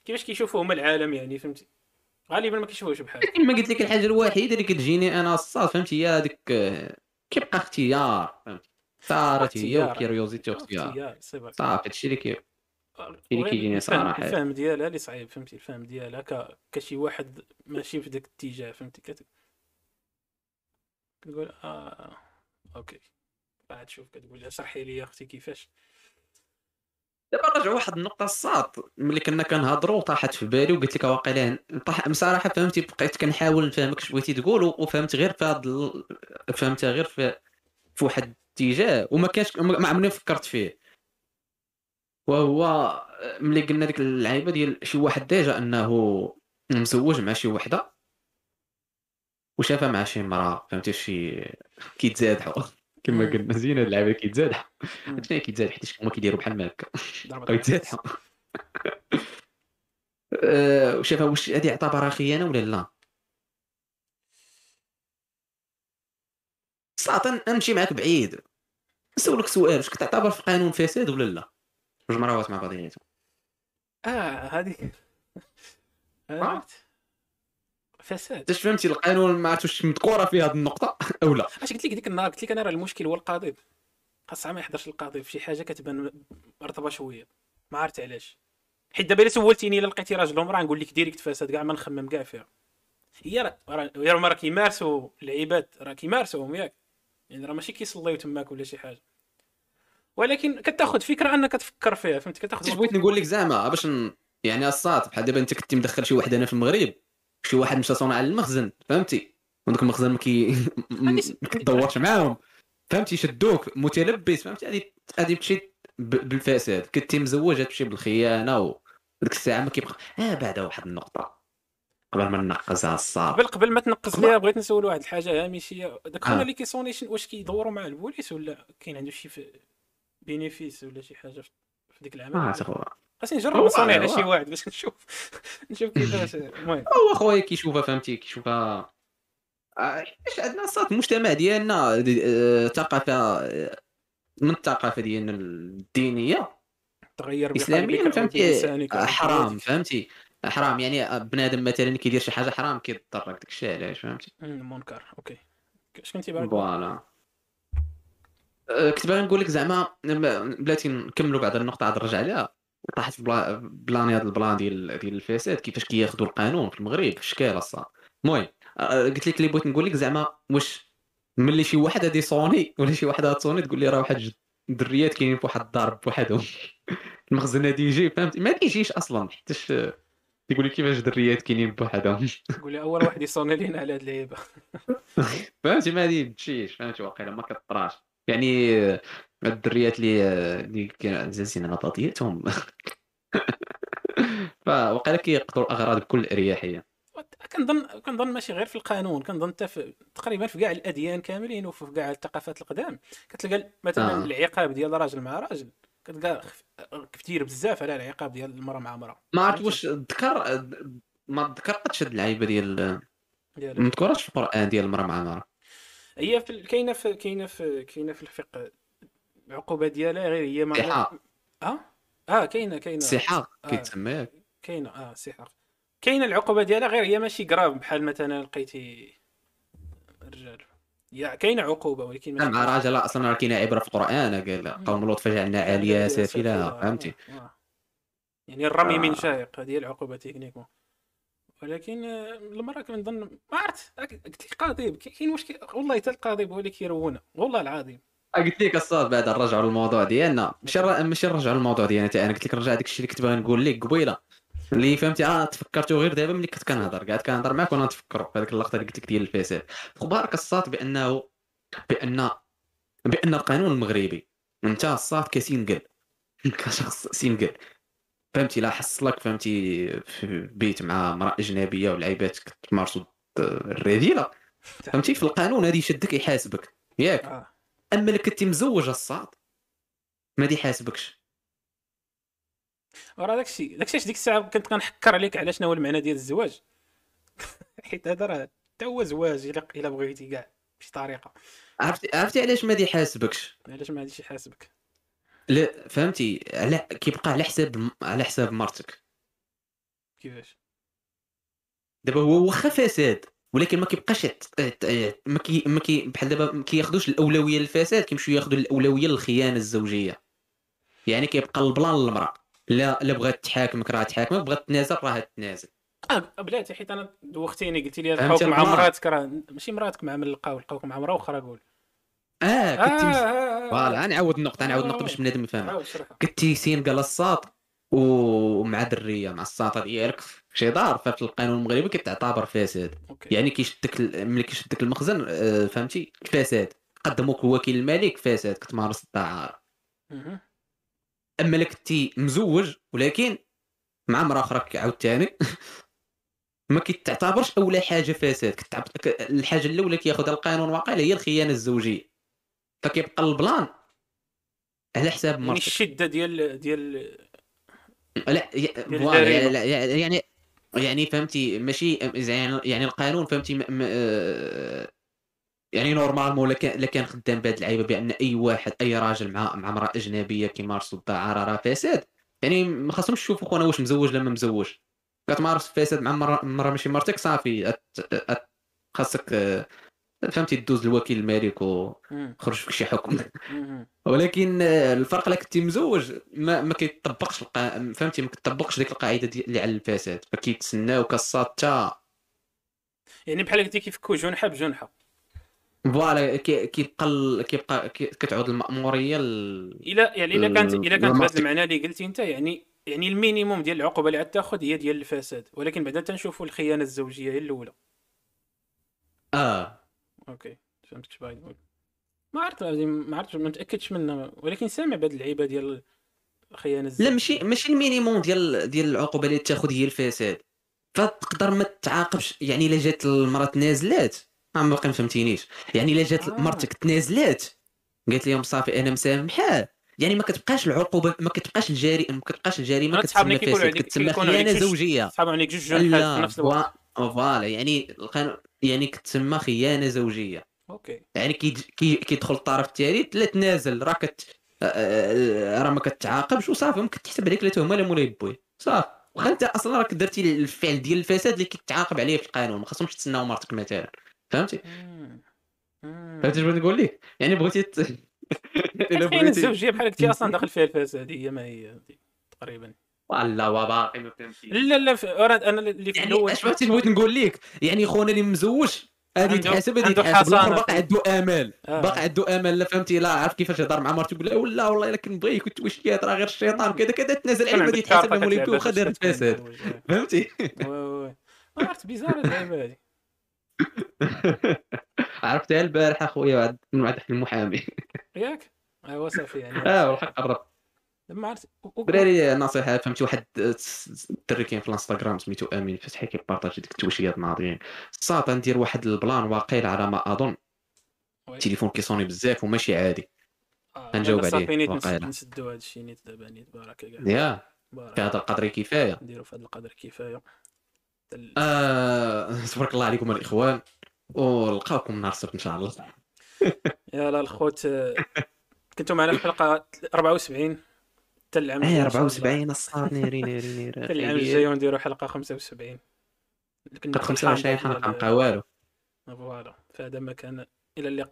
كيفاش كيشوفوا هما العالم يعني فهمتي؟ غالبا ما كيشوفوش بحال كما قلت لك الحاجة الوحيدة اللي كتجيني أنا الصاط فهمتي؟ هي هذيك كيبقى اختيار فهمتي؟ اختارت هي. و curiosité واختيار. اختيار صافي هادشي اللي كي اللي كيجيني الفهم- صراحة. الفهم ديالها اللي صعيب فهمتي؟ الفهم ديالها ك... كشي واحد ماشي في ذاك الاتجاه فهمتي؟ كت... كتقول آه okay. بعد شوف كتقول شرحي لي أختي كيفاش. دابا نرجع واحد النقطة الصاط ملي كنا كنهضروا طاحت في بالي وقلت لك واقيلا طاح بصراحه فهمتي بقيت كنحاول نفهمك اش بغيتي تقول وفهمت غير في ال... فهمتها غير في في واحد الاتجاه وما كانش ما عمرني فكرت فيه. وهو ملي قلنا ديك اللعيبة ديال شي واحد déjà أنه مزوج مع شي وحدة وشافها مع شي مراه فهمتي؟ شي كيتزادحوا. كما. قلنا زينة اللعيبة كيتزادحوا. شنو كيتزادح؟ حيت هما كيديروا بحال ما هكا. ضربة بقاو يتزادحوا. أه، وشافها واش هادي اعتبرها خيانه ولا لا؟ صراحة نمشي معاك بعيد. نسولك سؤال واش كتعتبر في قانون فساد ولا لا؟ جوج مرات مع بعضياتهم. آه هذيك عرفت فساد. انت فهمتي القانون ما عرفتش واش مذكورة في هذه النقطة أو لا؟ اش قلت لك ديك النهار؟ قلت لك أنا راه المشكل هو القاضي خاصها ما يحضرش القاضي في شي حاجة كتبان مرتبة شوية. ما عرفت علاش. حيت دابا إلا سولتيني إلا لقيتي راجل ومراه نقول لك ديريكت فساد كاع ما نخمم كاع فيها. هي راه راه راه كيمارسوا العباد. راه كيمارسوهم ياك. يعني راه ماشي كيصليو تماك ولا شي حاجة. ولكن كتاخذ فكرة أنك تفكر فيها فهمت كتاخذ بغيت نقول لك زعما؟ باش ن... يعني الصات بحال دابا أنت كنتي مدخل شي واحد هنا في المغرب شي واحد مشى على المخزن فهمتي؟ وداك المخزن ما كي ما كتدورش معاهم فهمتي؟ شدوك متلبس فهمتي؟ هذه هذه تمشي بالفساد كنتي مزوج تمشي بالخيانة وديك الساعة ما كيبقى آه بعدا واحد النقطة. قبل ما ننقزها الصاد قبل قبل ما تنقص ليها بغيت نسول واحد الحاجة هامشية. داك خونا آه. اللي كيصوني واش كيدوروا مع البوليس ولا كاين عنده شي bénéfice ولا شي حاجة في ديك العمل عرفت اخويا خاصني نجرب نصوني على. شي واحد باش نشوف. نشوف كيفاش المهم. هو اخويا كيشوفها فهمتي؟ كيشوفها. آه، حيت عندنا الصاط المجتمع ديالنا آه، ثقافة آه، من الثقافة ديالنا الدينية. تغير اسلاميا فهمتي؟ آه، حرام. فهمتي؟ حرام. يعني بنادم مثلا كيدير شي حاجة حرام كيضطرك داك الشيء علاش؟ فهمتي؟ مم، منكر okay. اش كنتي باغي voilà. كنت باغي نقول لك زعما بلاتي نكملوا بعد النقطة عاد نرجع عليها. طاحت بلا- بلاني هذا ال plan ديال ديال الفساد كيفاش كياخذوا القانون في المغرب في الشكال الصاط المهم أه، قلت لك اللي بغيت نقول لك زعما واش ملي شي واحد غادي يصوني ولا شي واحد غتصوني تقول لي راه واحد جوج دريات كاينين في واحد الدار بوحدهم. المخزن هادي يجي فهمتي ما كيجيش أصلا حيتاش تيقول لي كيفاش دريات كاينين بوحدهم؟ قول لي أول واحد يصوني لينا على هاد اللعيبة. فهمتي؟ ما هادي تمشيش فهمتي؟ واقيلا ما كطراش. يعني الدريات اللي اللي كانوا عزازين على بطياتهم فواقيلا كيقتلوا الاغراض بكل أريحية. كنظن كنظن ماشي غير في القانون كنظن حتى في تقريبا في كاع الأديان كاملين وفي كاع الثقافات القدام. كتلقى مثلا آه. العقاب ديال راجل مع راجل. كتلقى كثير بزاف على العقاب ديال المرأة مع مرأة. ما عرفت واش ذكر ما ذكرتش هاد اللعيبة ديال ما مذكورش في القرآن ديال المرأة مع مرأة. هي في كاينة في كاينة في كاينة في الفقه. العقوبة ديالها غير هي ما سحاق آه؟ آه كاينة كاينة. سحاق آه. كيتسمى ياك كاينة آه سحاق كاينة العقوبة ديالها غير هي ماشي كراف بحال مثلا لقيتي الرجال. يا كاينة عقوبة ولكن مع راجل لا أصلا راه كاينة عبرة في القرآن قال قوم لوط فجعلنا عاليه سافلها فهمتي؟ آه. يعني الرمي من آه. شاهق هذه العقوبة تكنيكمون ولكن آه، المرأة كنظن ما عرفت قلت لك قاضي كاين مشكل والله حتى القاضي هو اللي كيرونا والله العظيم. قلت لك الصاد بعد نرجعوا للموضوع ديالنا. ماشي ماشي نرجعوا للموضوع ديالنا حتى أنا قلت لك رجع داك الشيء اللي كنت باغي نقول لك قبيلة. اللي فهمتي آه تفكرتو غير دابا ملي كنت كنهضر قاعد كنهضر معاك وأنا نتفكر في هذيك اللقطة اللي قلت لك ديال الفساد أخبارك الصاط بأنه بأن بأن القانون المغربي أنت الصاط ك single كشخص single فهمتي لا حصلك فهمتي في بيت مع امرأة أجنبية ولعيبات كتمارسوا الرذيله فهمتي؟ في القانون هذه يشدك يحاسبك. ياك. آه. أما اللي كنتي مزوج الصاط ما دي حاسبكش وراه داكشي داكشي علاش ديك الساعة كنت كنحكر عليك على شنو هو المعنى ديال الزواج. حيت هذا راه حتى هو زواج إلا إلا بغيتي كاع بشي طريقة. عرفتي عرفتي علاش ما دي حاسبكش علاش ما غاديش يحاسبك؟ لا فهمتي؟ على كيبقى على حساب على حساب مرتك. كيفاش؟ دابا هو واخا فساد ولكن ما كيبقاش يعت- يعت- ما كي ما كي بحال دابا ما كياخذوش الأولوية للفساد كيمشيو ياخذوا الأولوية للخيانة الزوجية. يعني كيبقى ال plan للمرأة. لا لا بغات تحاكمك راه تحاكمك بغات تنازل راه تنازل. آه بلاتي حيت أنا دوختيني قلتي لي لقاوك مع؟ مراتك راه ماشي مراتك مع من لقاو لقاوك مع مرا أخرى قول. آه كنتي مز... آه ف voilà غنعاود النقطة غنعاود النقطة باش بنادم يفهمها عاود شرحها كنتي single الساط ومع دريه مع الساطه ديالك شي دار ففي القانون المغربي كتعتبر فساد يعني كيشدك ملي كيشدك المخزن آه، فهمتي؟ فساد قدموك الوكيل الملك فساد كتمارس الدعارة. أما الا كنتي مزوج ولكن مع امراه أخرى عاوتاني ما كتعتبرش اولى حاجة فساد كتعب... الحاجة الأولى كياخذها القانون واقيلا هي الخيانة الزوجية. فكيبقى البلان على حساب يعني مرتك. الشدة ديال ديال لا. يعني يعني يعني فهمتي ماشي يعني يعني القانون فهمتي م... م... آه، يعني normalement الا كان كان خدام بهاد اللعيبة بأن أي واحد أي راجل مع مع امرأة أجنبية كيمارسوا الدعارة راه فساد. يعني ما خاصهمش يشوفوا خونا واش مزوج ولا ما مزوج كتمارس فساد مع مرة, مرة ماشي مرتك صافي أت... أت... خاصك آه، فهمتي دوز الوكيل الملك. وخرج فيك شي حكم. ولكن الفرق الا كنتي مزوج ما ما كيطبقش القا... فهمتي ما كتطبقش ديك القاعدة دي... اللي على الفساد. فكيتسناو الساط حتى يعني بحال قلتي كيفكوا جنحة بجنحة. ف voilà كي- كيبقى ال... كيبقى كي- كتعود المأمورية ل... إلا يعني إلا كانت إلا كانت بهذا. المعنى اللي قلتي أنت يعني يعني ال minimum ديال العقوبة اللي غتاخذ هي ديال الفساد. ولكن بعدا تنشوفوا الخيانة الزوجية هي الأولى. آه. okay فهمت اش باغي نقول ما عرفت ما عرفتش ما متأكدش منها ولكن سامع بهاد اللعيبه ديال الخيانه لا ماشي ماشي ال minimum ديال ديال العقوبة اللي تاخذ هي الفساد. فتقدر ما تعاقبش يعني إلا جات المرأة تنازلات. ما باقي ما فهمتينيش. يعني إلا جات آه. مرتك تنازلات. قالت لهم صافي أنا مسامحاه يعني ما كتبقاش العقوبة ما كتبقاش الجري ما كتبقاش الجريمة كتسمى فساد كتسمى خيانة زوجية. صحاب عليك جوج في نفس الوقت. ف voilà يعني القانون يعني كتسمى خيانة زوجية. okay. يعني كي كي كيدخل الطرف الثالث لا تنازل راه كت آه، آه، راه ما كتعاقبش وصافي ممكن تحسب عليك لا تهمه لا مولاي بوي. صافي. واخا انت أصلا راك درتي الفعل ديال الفساد اللي كيتعاقب عليه في القانون ما خاصهمش تسناو مرتك مثلا. فهمتي. فهمتي بغيت نقول لك يعني بغيتي ت... إلا بغيتي الزوجية بحال قلتي أصلا داخل فيها الفساد هي ما هي تقريبا. والله وباقي ما فهمتيش لا لا ف- أنا اللي في يعني الأول أش فهمتي بغيت نقول لك؟ يعني خونا اللي مزوج هذه تحاسب هذه حصانة. باقي عنده آمال. آه. باقي عنده امل لا فهمتي؟ لا عارف كيفاش يهضر مع مرته يقول ولا والله إلا كنبغيك كنت واش راه غير الشيطان كذا كذا تنازل عليه غادي كتلعب بو واخا دارت فساد. فهمتي؟ oui oui عرفت bizarre اللعبه هذه عرفتها البارحه خويا بعد من بعد المحامي. ياك؟ ايوا صافي يعني. آه والحق قرب ما عرفت دراري نصيحة فهمتي واحد الدري كاين في الانستغرام سميتو أمين فتحي كيبارطاجي ديك التوشيات ناضيين. الساط ندير واحد البلان واقيل على ما أظن. التليفون كيصوني بزاف وماشي عادي. آه، غنجاوب دابا عليه، واقيلا. نس- نسدو هاد الشيء نيت دابا نيت بارك كاع يا بارك في هذا القدر كفاية. نديرو في هذا القدر كفاية. آه تبارك الله عليكم الإخوان. ولقاوكم نهار السبت إن شاء الله. يلا الخوت آه، كنتو معنا في الحلقة 74 حتى العام الجاي اي إن شاء الله. 74 الساط نيري نيري نيري. حتى العام الجاي ونديرو حلقة 75 كنا قد في 25 الحلقة حلقة نبقى والو فهذا ما كان إلى اللقاء.